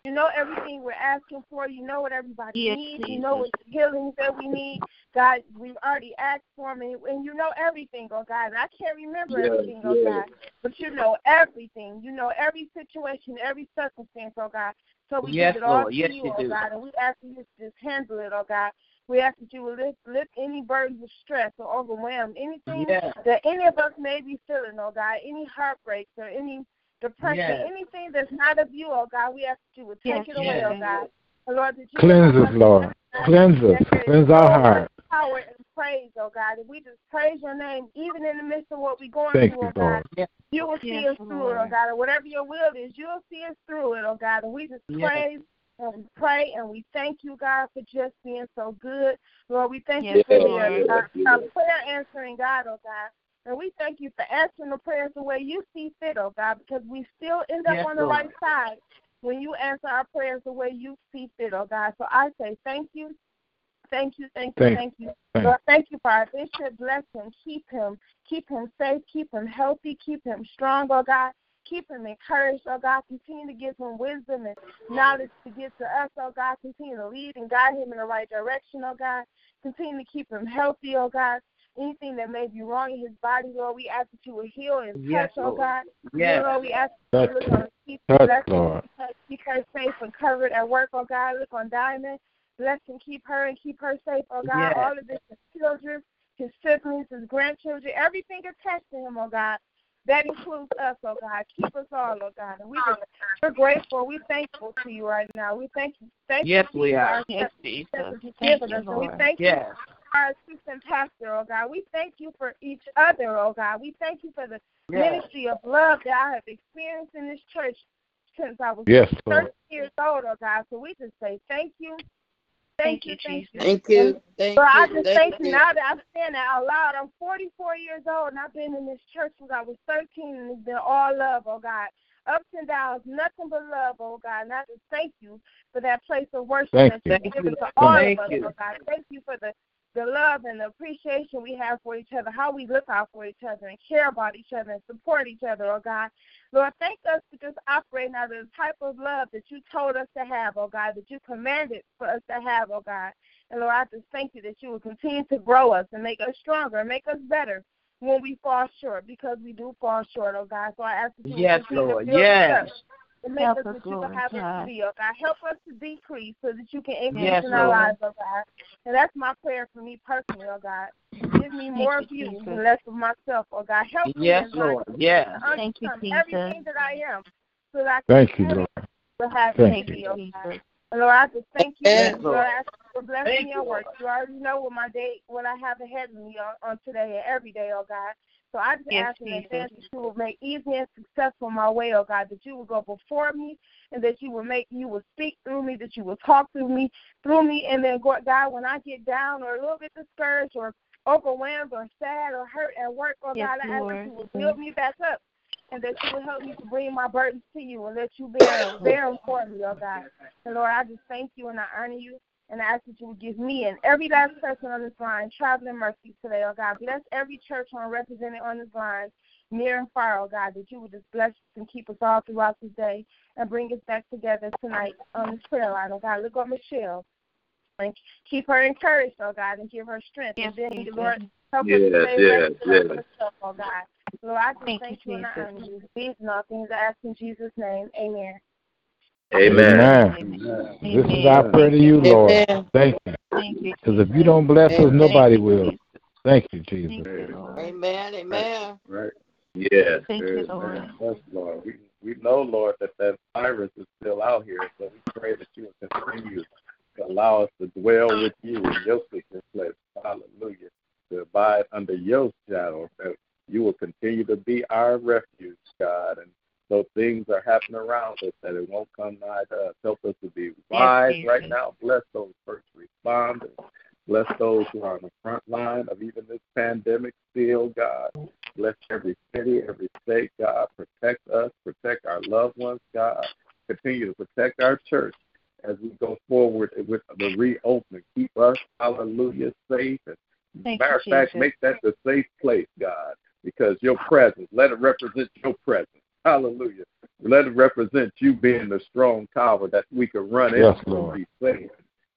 You know everything we're asking for. You know what everybody Yes, needs. Jesus. You know what healings that we need. God, we've already asked for them, and, and you know everything, oh God. And I can't remember Yes, everything, oh. God, but you know everything. You know every situation, every circumstance, oh God. So we Yes, give it all Lord. to Yes, you, you oh. God, and we ask you to just handle it, oh God. We ask that you will lift, lift any burdens of stress or overwhelm, anything Yes. that any of us may be feeling, oh God, any heartbreaks or any depression, Yes. anything that's not of you, oh God, we ask that you would take Yes, it away, oh. God. And Lord, that you Cleanse us, Lord. Cleanse us. Cleanse our heart. Power and praise, oh God. And we just praise your name, even in the midst of what we're going Thank through, you, oh God. Lord. You will see Yes, us through it, oh God. And whatever your will is, you'll see us through it, oh God. And we just Yes. praise and we pray and we thank you, God, for just being so good. Lord, we thank you for Lord. your uh, uh, prayer answering, God, oh God. And we thank you for answering the prayers the way you see fit, oh God, because we still end up Yes, on the Lord. right side when you answer our prayers the way you see fit, oh God. So I say thank you. Thank you, thank you, Thank- thank you. thank- Lord, thank you for our bishop. Bless him. Keep him. Keep him safe. Keep him healthy. Keep him strong, oh God. Keep him encouraged, oh God. Continue to give him wisdom and knowledge to give to us, oh God. Continue to lead and guide him in the right direction, oh God. Continue to keep him healthy, oh God. Anything that may be wrong in his body, Lord, we ask that you would heal and Yes, touch, oh God. Yes. Lord, we ask that Touch, you look on keep touch, bless him, Lord. keep her safe and covered at work, oh God. Look on Diamond. Bless and keep her and keep her safe, oh God. Yes. All of this, his children, his siblings, his grandchildren, everything attached to him, oh God. That includes us, oh God. Keep us all, oh God. And we just, we're grateful. We're thankful to you right now. We thank you. Thank Yes, you we are. our Yes, Jesus. that you've Thank you, us. We Lord. thank you Yes. for our assistant pastor, oh God. We thank you for each other, oh God. We thank you for the Yes. ministry of love that I have experienced in this church since I was Yes, Lord. years old, oh God. So we just say thank you. Thank, Thank you, you, thank Jesus. you. Thank you. Thank So I just Thank thank you you. now that I'm saying that out loud. I'm 44 years old and I've been in this church since I was 13 and it's been all love, oh God. Ups and downs, nothing but love, oh God. And I just thank you for that place of worship Thank that you. you've Thank given you. to all Thank of us, you. oh God. Thank you for the the love and the appreciation we have for each other, how we look out for each other and care about each other and support each other, oh God. Lord, thank us for just operating out of the type of love that you told us to have, oh God, that you commanded for us to have, oh God. And Lord, I just thank you that you will continue to grow us and make us stronger and make us better when we fall short, because we do fall short, oh God. So I ask that you Yes, continue Lord. Yes. Us up and make Help us us, what you Lord will have us God. to be, oh God. Help us to decrease so that you can increase Yes, in our Lord. lives, oh God. And that's my prayer for me personally, oh God. Give me more you, of you Jesus. and less of myself, oh God. Help me Yes, Lord. Yes. to Thank you, Jesus. everything that I am so that I can Thank you, carry Lord. to have Thank you, you. oh God. And Lord, I just thank you. Yes, Lord, Lord. I ask you for blessing Thank your you, work. You already know what my day, what I have ahead of me on, on today and every day, oh God. So I just Yes, ask in advance that you will make easy and successful my way, oh God, that you will go before me and that you will make, you will speak through me, that you will talk through me, through me, and then God, God, when I get down or a little bit discouraged or overwhelmed or sad or hurt at work, oh Yes, God, I ask that you will build me back up and that you will help me to bring my burdens to you and let you bear bear them for me, oh God. And Lord, I just thank you and I honor you and I ask that you would give me and every last person on this line traveling mercy today, oh God. Bless every church on represented on this line, near and far, oh God, that you would just bless us and keep us all throughout this day and bring us back together tonight on this prayer line, oh God. Look on Michelle and keep her encouraged, oh God, and give her strength. Yes, and then, Jesus. Lord, help Yes, us to stay yes, rested on yes. yourself, oh God. Lord, I just Thank thank, you, you and I Jesus. honor you. These and all things I ask in Jesus' name. Amen. Amen. Amen. This is our prayer to you, Lord. Amen. Thank you. Because if you don't bless us, nobody will. Thank you, Jesus. Thank you, Amen. Amen. Right. Yes. Thank you, Lord. Yes, Lord. We we know, Lord, that that virus is still out here, so we pray that you will continue to allow us to dwell with you in your secret place. Hallelujah. To abide under your shadow, that you will continue to be our refuge, God. And so things are happening around us that it won't come nigh to us. Help us to be wise right now. Bless those first responders. Bless those who are on the front line of even this pandemic still, God. Bless every city, every state, God. Protect us, protect our loved ones, God. Continue to protect our church as we go forward with the reopening. Keep us, hallelujah, safe. And Thank matter of fact, Jesus. make that the safe place, God, because your presence, let it represent your presence. Hallelujah. Let it represent you being the strong tower that we can run Yes, into Lord. and be safe.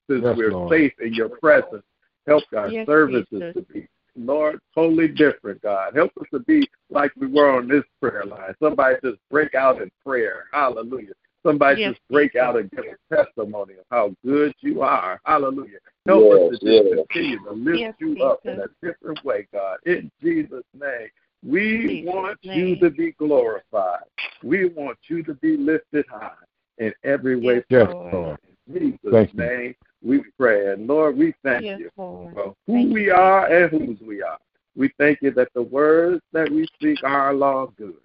Since Yes, we're Lord. safe in your presence, help our Yes, services Jesus. to be, Lord, totally different, God. Help us to be like we were on this prayer line. Somebody just break out in prayer. Hallelujah. Somebody Yes, just break Jesus. out and give a testimony of how good you are. Hallelujah. Help Yes, us to just yes. continue to lift Yes, you up in a different way, God. In Jesus' name. We Jesus' want you to be glorified. We want you to be lifted high in every way Yes, Lord. Lord. in Jesus' Thank you. name, we pray. And Lord, we thank Yes, you Lord. for who Thank we you, are and whose we are. We thank you that the words that we speak are all good,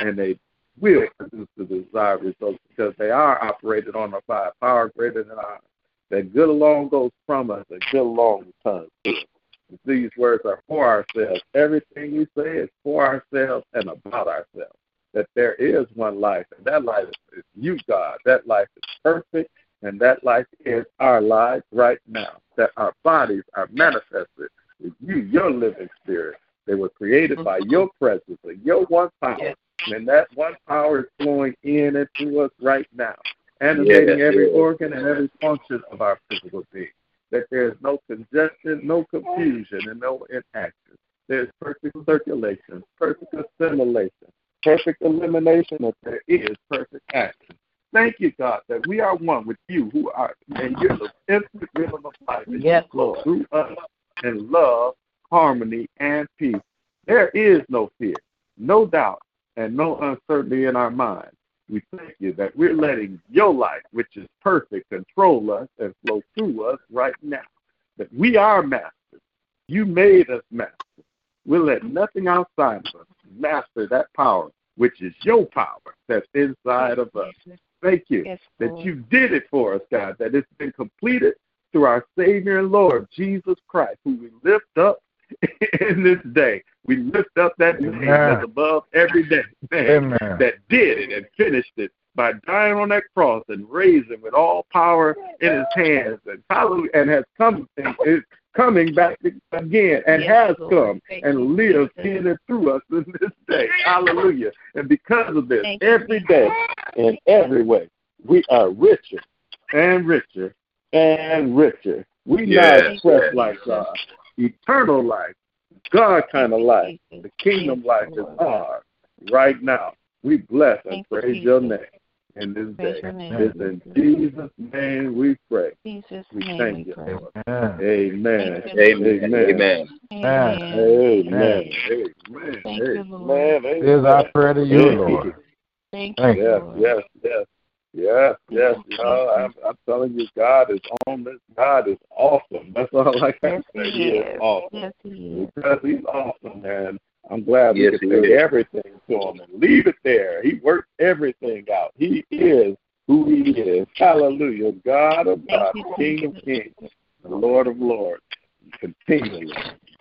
and they will produce the desired results because they are operated on a by a power greater than ours. That good along goes from us, and good along returns to us. These words are for ourselves. Everything we say is for ourselves and about ourselves. That there is one life, and that life is you, God. That life is perfect, and that life is our life right now. That our bodies are manifested with you, your living spirit. They were created by mm-hmm. your presence and your one power. And that one power is flowing in and through us right now, animating Yes, every organ and every function of our physical being. That there is no congestion, no confusion, and no inaction. There's perfect circulation, perfect assimilation, perfect elimination, that there is perfect action. Thank you, God, that we are one with you who are, and you're the infinite rhythm of life. that Yes, flow Through us in love, harmony, and peace. There is no fear, no doubt, and no uncertainty in our minds. We thank you that we're letting your life, which is perfect, control us and flow through us right now. That we are masters. You made us masters. We'll let nothing outside of us master that power, which is your power that's inside of us. Thank you Yes, that you did it for us, God, that it's been completed through our Savior and Lord, Jesus Christ, who we lift up in this day. We lift up that name that's above every day, man, Amen. that did it and finished it by dying on that cross and raising with all power in his hands and hallelujah and has come and is coming back again and Yes, has Lord. come Thank and lives Jesus. in and through us in this day. Hallelujah. And because of this, Thank you, every day in every way, we are richer and richer and richer. We Yes, now express yes. like God, eternal life, God kind of life. The kingdom life is ours right now. We bless and Thank you, praise your name in this Praise day. It's in Jesus' name we pray. In Jesus' We name thank we you, pray. Lord. Amen. Amen. Thank you, Amen. Amen. Amen. Amen. Amen. Amen. Thank you, Lord. Amen. It is our prayer to you, Amen. Lord. Thank Thank you, Yes, Lord. yes, yes. Mm-hmm. Yes, yes, y'all. I'm, I'm telling you, God is on this. God is awesome. That's all I can Yes, say. he He is is. awesome. Yes, he is. Because he's awesome, man. I'm glad Yes, we can say is. everything to him and leave it there. He worked everything out. He is who he is. Hallelujah. God of Thank God, King of kings, the Lord of lords, continually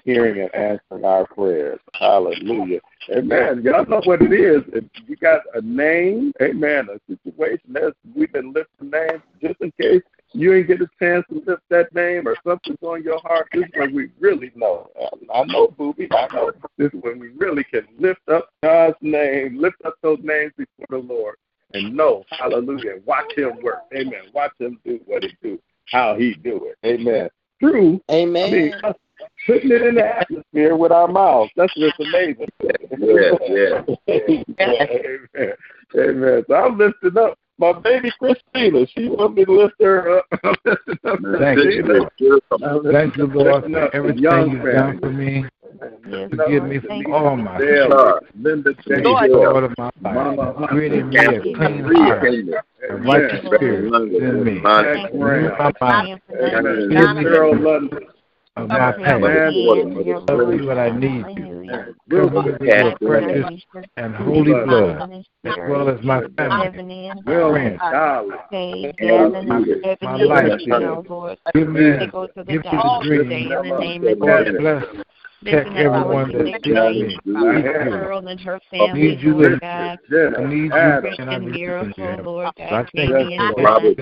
hearing and answering our prayers. Hallelujah. Amen. Y'all know what it is. If you got a name, amen, a situation, there's, we've been lifting names just in case you ain't get a chance to lift that name or something's on your heart. This is when we really know. I know, Booby, I know. This is when we really can lift up God's name, lift up those names before the Lord and know, hallelujah, watch him work. Amen. Watch him do what he do, how he do it. Amen. True. Amen. I mean, putting it in the atmosphere with our mouths. That's just amazing. Yes, yes. Amen. Amen. So I'm lifting up my baby Christina. She wants me to lift her up. I'm lifting up Thank you, Christina. Lord. Thank you, Lord, for everything you've done for me. Yes, Forgive Lord. me for Thank all my Dale, Lord. Linda sins, James, Lord of my Mama life. Hunter, me a clean heart, a righteous spirit within me. Jack Thank you. Brown. Renew my mind. Amen. Give me the London. Oh, of my him past. Man, in your Show Lord. me what I need. Hallelujah. Cover me with your precious and holy blood, as well as my family, Heaven in, William, friends, Dolly. Say, Hallelujah. Gavin, my life. Give me, They go to the give me the dream. today in the name of Lord, Jesus. bless Check everyone that's me. Earl and her family, Lord God. I need you, Christian miracle, Lord God. Maybe in Robert,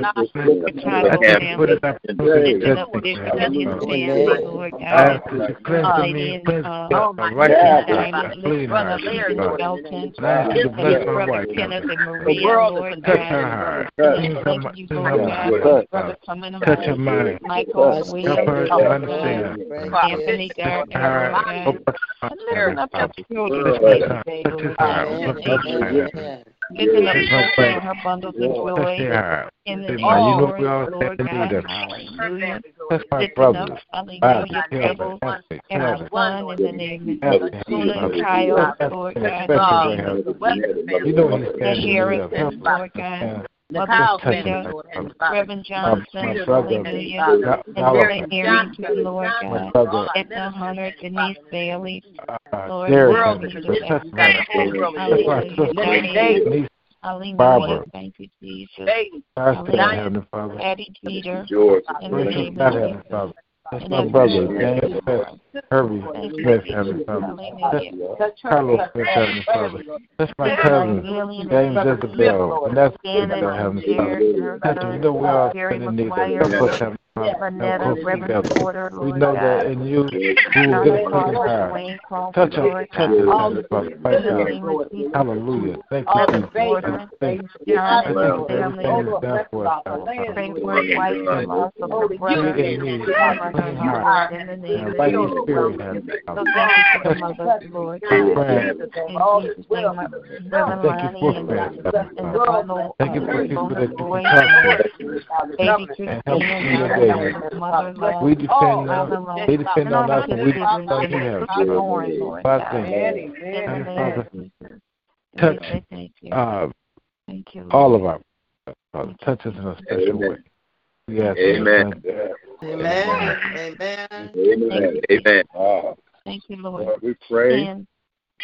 Chicago family. Lifting up Bishop and his family, Lord God. Lady in Brother Larry Belton. Brother Kenneth and Maria, Lord God. Thank you, Lord God. Brother coming home. Michael Williams, Anthony Gardner, Lord God. Lifting up your children, Lord God. Lifting up her, her bundles of joy in the Lord, Lord God. Hallelujah. Lifting up, hallelujah, Pebbles and her son in the name of Tuna and Kyle, Lord God. The Harrison, Lord God. Mother Peter, Reverend Johnson, hallelujah, and Brother Arrington, Lord God, Edna Hunter, Denise Bailey, Lord, hallelujah, hallelujah, Hallelujah. Thank you, Jesus. Hallelujah. Patty Peter. In the name of Jesus. That's my brother, James Smith, Herbie Smith, Father. That's Carlos Smith. That's my cousin, James Isabel, and that's Isabel, Father. That's, you know, we all stand in need of help us, Heavenly Father. We know that in you, we will get a clean heart. Touch us, touch us, Father, right now. Hallelujah. Thank you, Jesus. Thank you. Thank you for everything you've done for us, Heavenly Father. Thank you clean heart. And by your spirit, Heavenly Father. Thank you for the Lord. Thank you for Thank you for people that you can talk to. And help me today. We depend on, they depend on us and we depend on you, Father. Father, thank you. Touch uh, all of our Father. Touch us in a special way. Yes, Amen. Amen. Amen. Amen. Amen. Wow. Thank you, Lord. Lord we pray.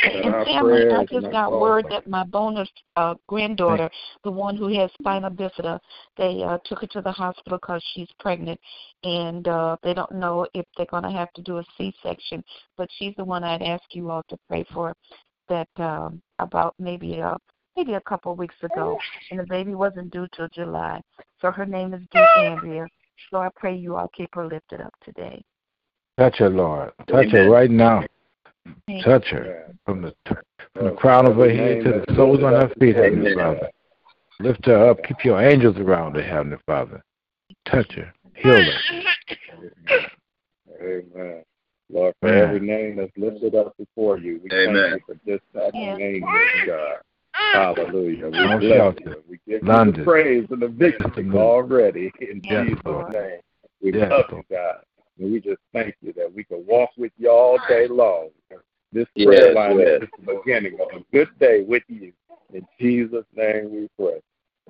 And, and family, I just got word that my bonus uh, granddaughter, the one who has spina bifida, they uh, took her to the hospital because she's pregnant, and uh, they don't know if they're going to have to do a C-section. But she's the one I'd ask you all to pray for. That um, about maybe a maybe a couple of weeks ago, and the baby wasn't due till July. So her name is Dear Andrea. So I pray you all keep her lifted up today. Touch her, Lord. Touch her right now. Touch her from the, from the oh, crown of her head to the soles on her feet, Heavenly Father. Lift her up. Keep your angels around her, Heavenly Father. Touch her. Heal her. Amen. Lord, for every name that's lifted up before you, we Amen. thank you for just that name, God. Hallelujah. We No bless shelter. you. We give you the praise and the victory Testimony. already in Yes, Jesus' Lord. name. We Yes, love you, God. And we just thank you that we can walk with you all day long. This Yes, prayer line yes. is just the beginning of a good day with you. In Jesus' name we pray.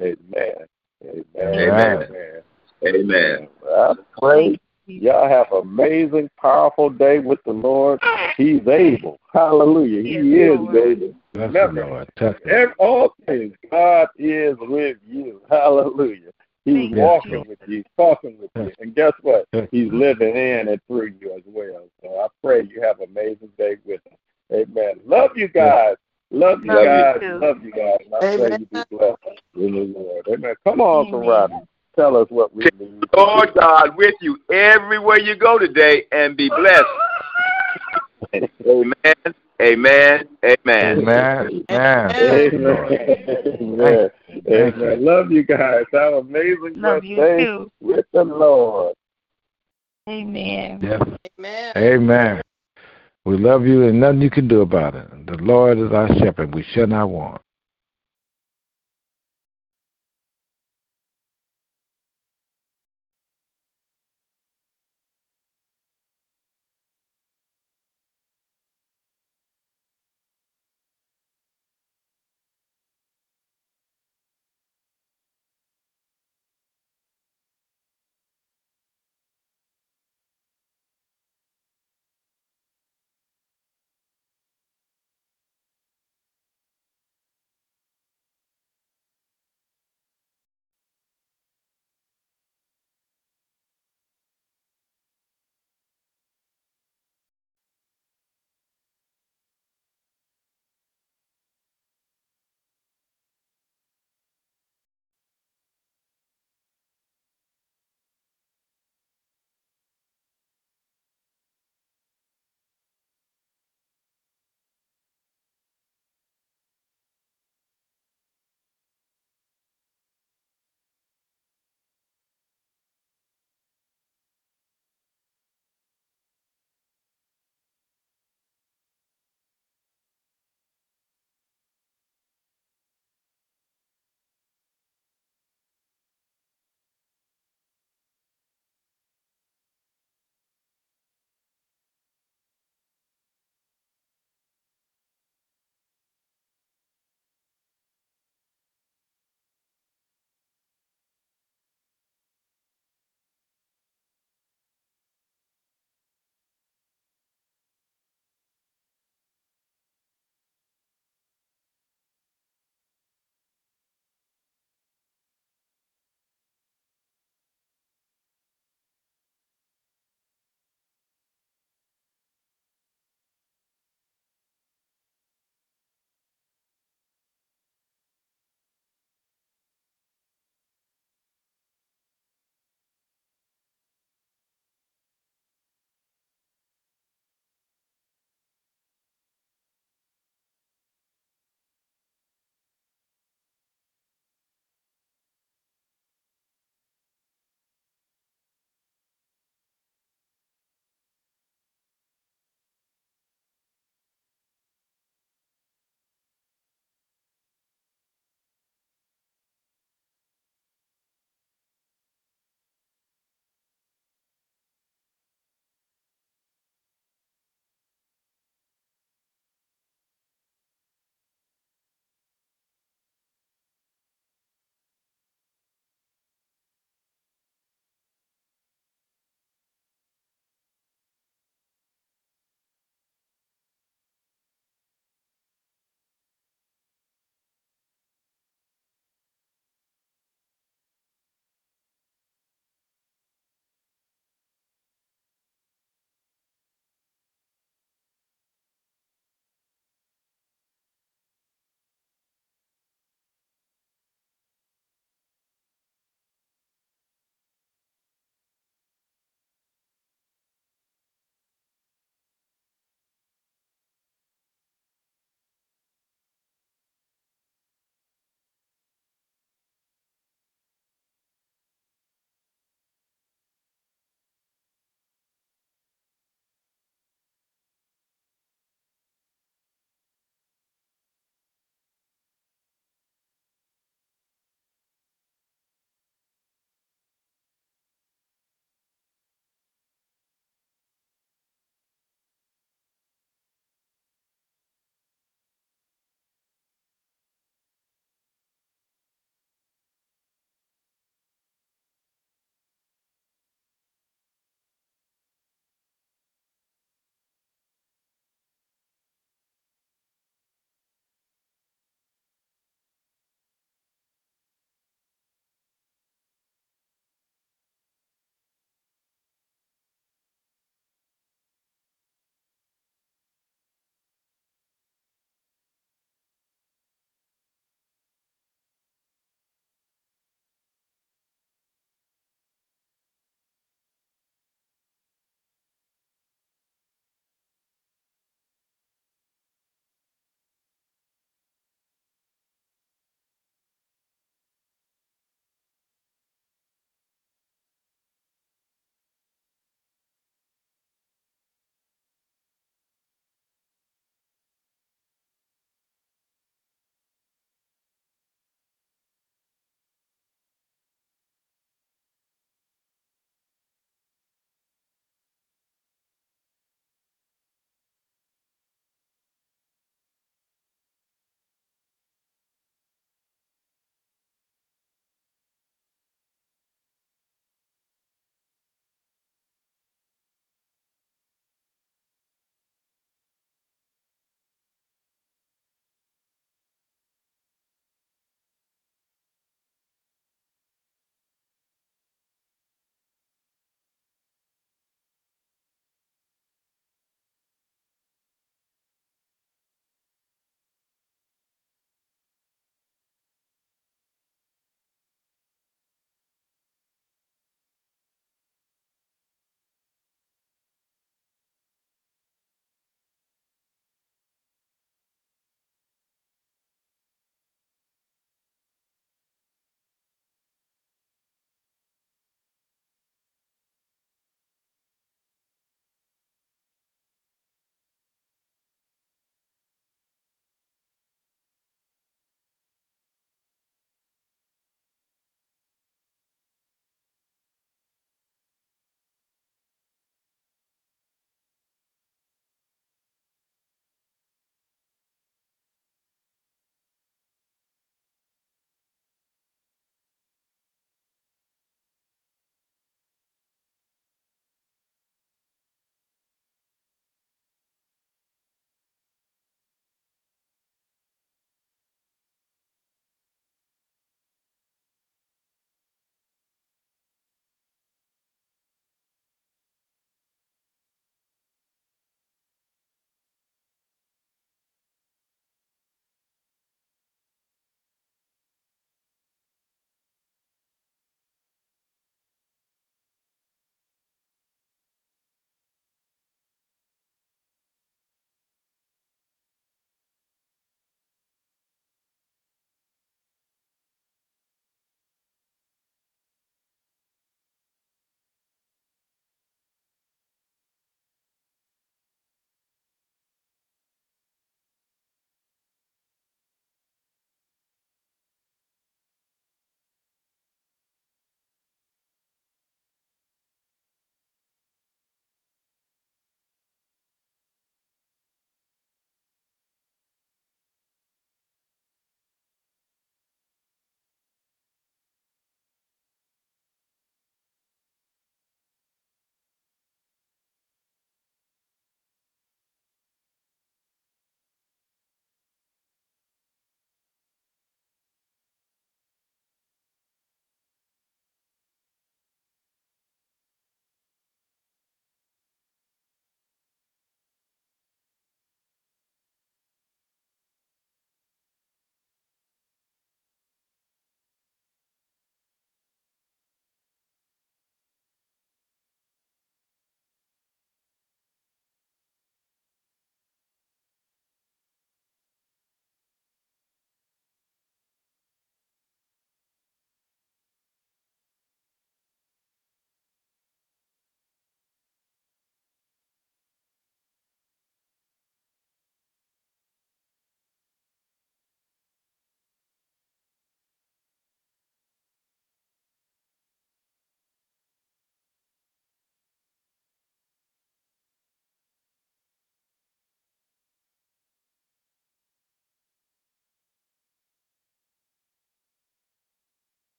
Amen. Amen. Amen. Amen. Amen. I pray y'all have an amazing, powerful day with the Lord. He's able. Hallelujah. He is able. Bless her, Remember, Lord. Touch all things, God is with you. Hallelujah. He's Yes, walking Lord. with you, talking with you. And guess what? He's living in and through you as well. So I pray you have an amazing day with him. Amen. Love you guys. Love you Love guys. too. Love you guys. And I pray you be blessed in the Lord. Amen. Come on, Amen. Karate. Tell us what we need. Lord God with you everywhere you go today and be blessed. Amen. Amen. Amen. Amen. Amen. Amen. Lord. Amen. Amen. Love you guys. Have an amazing Love you too. with the Lord. Amen. Yes. Amen. Amen. We love you and nothing you can do about it. The Lord is our shepherd. We shall not want.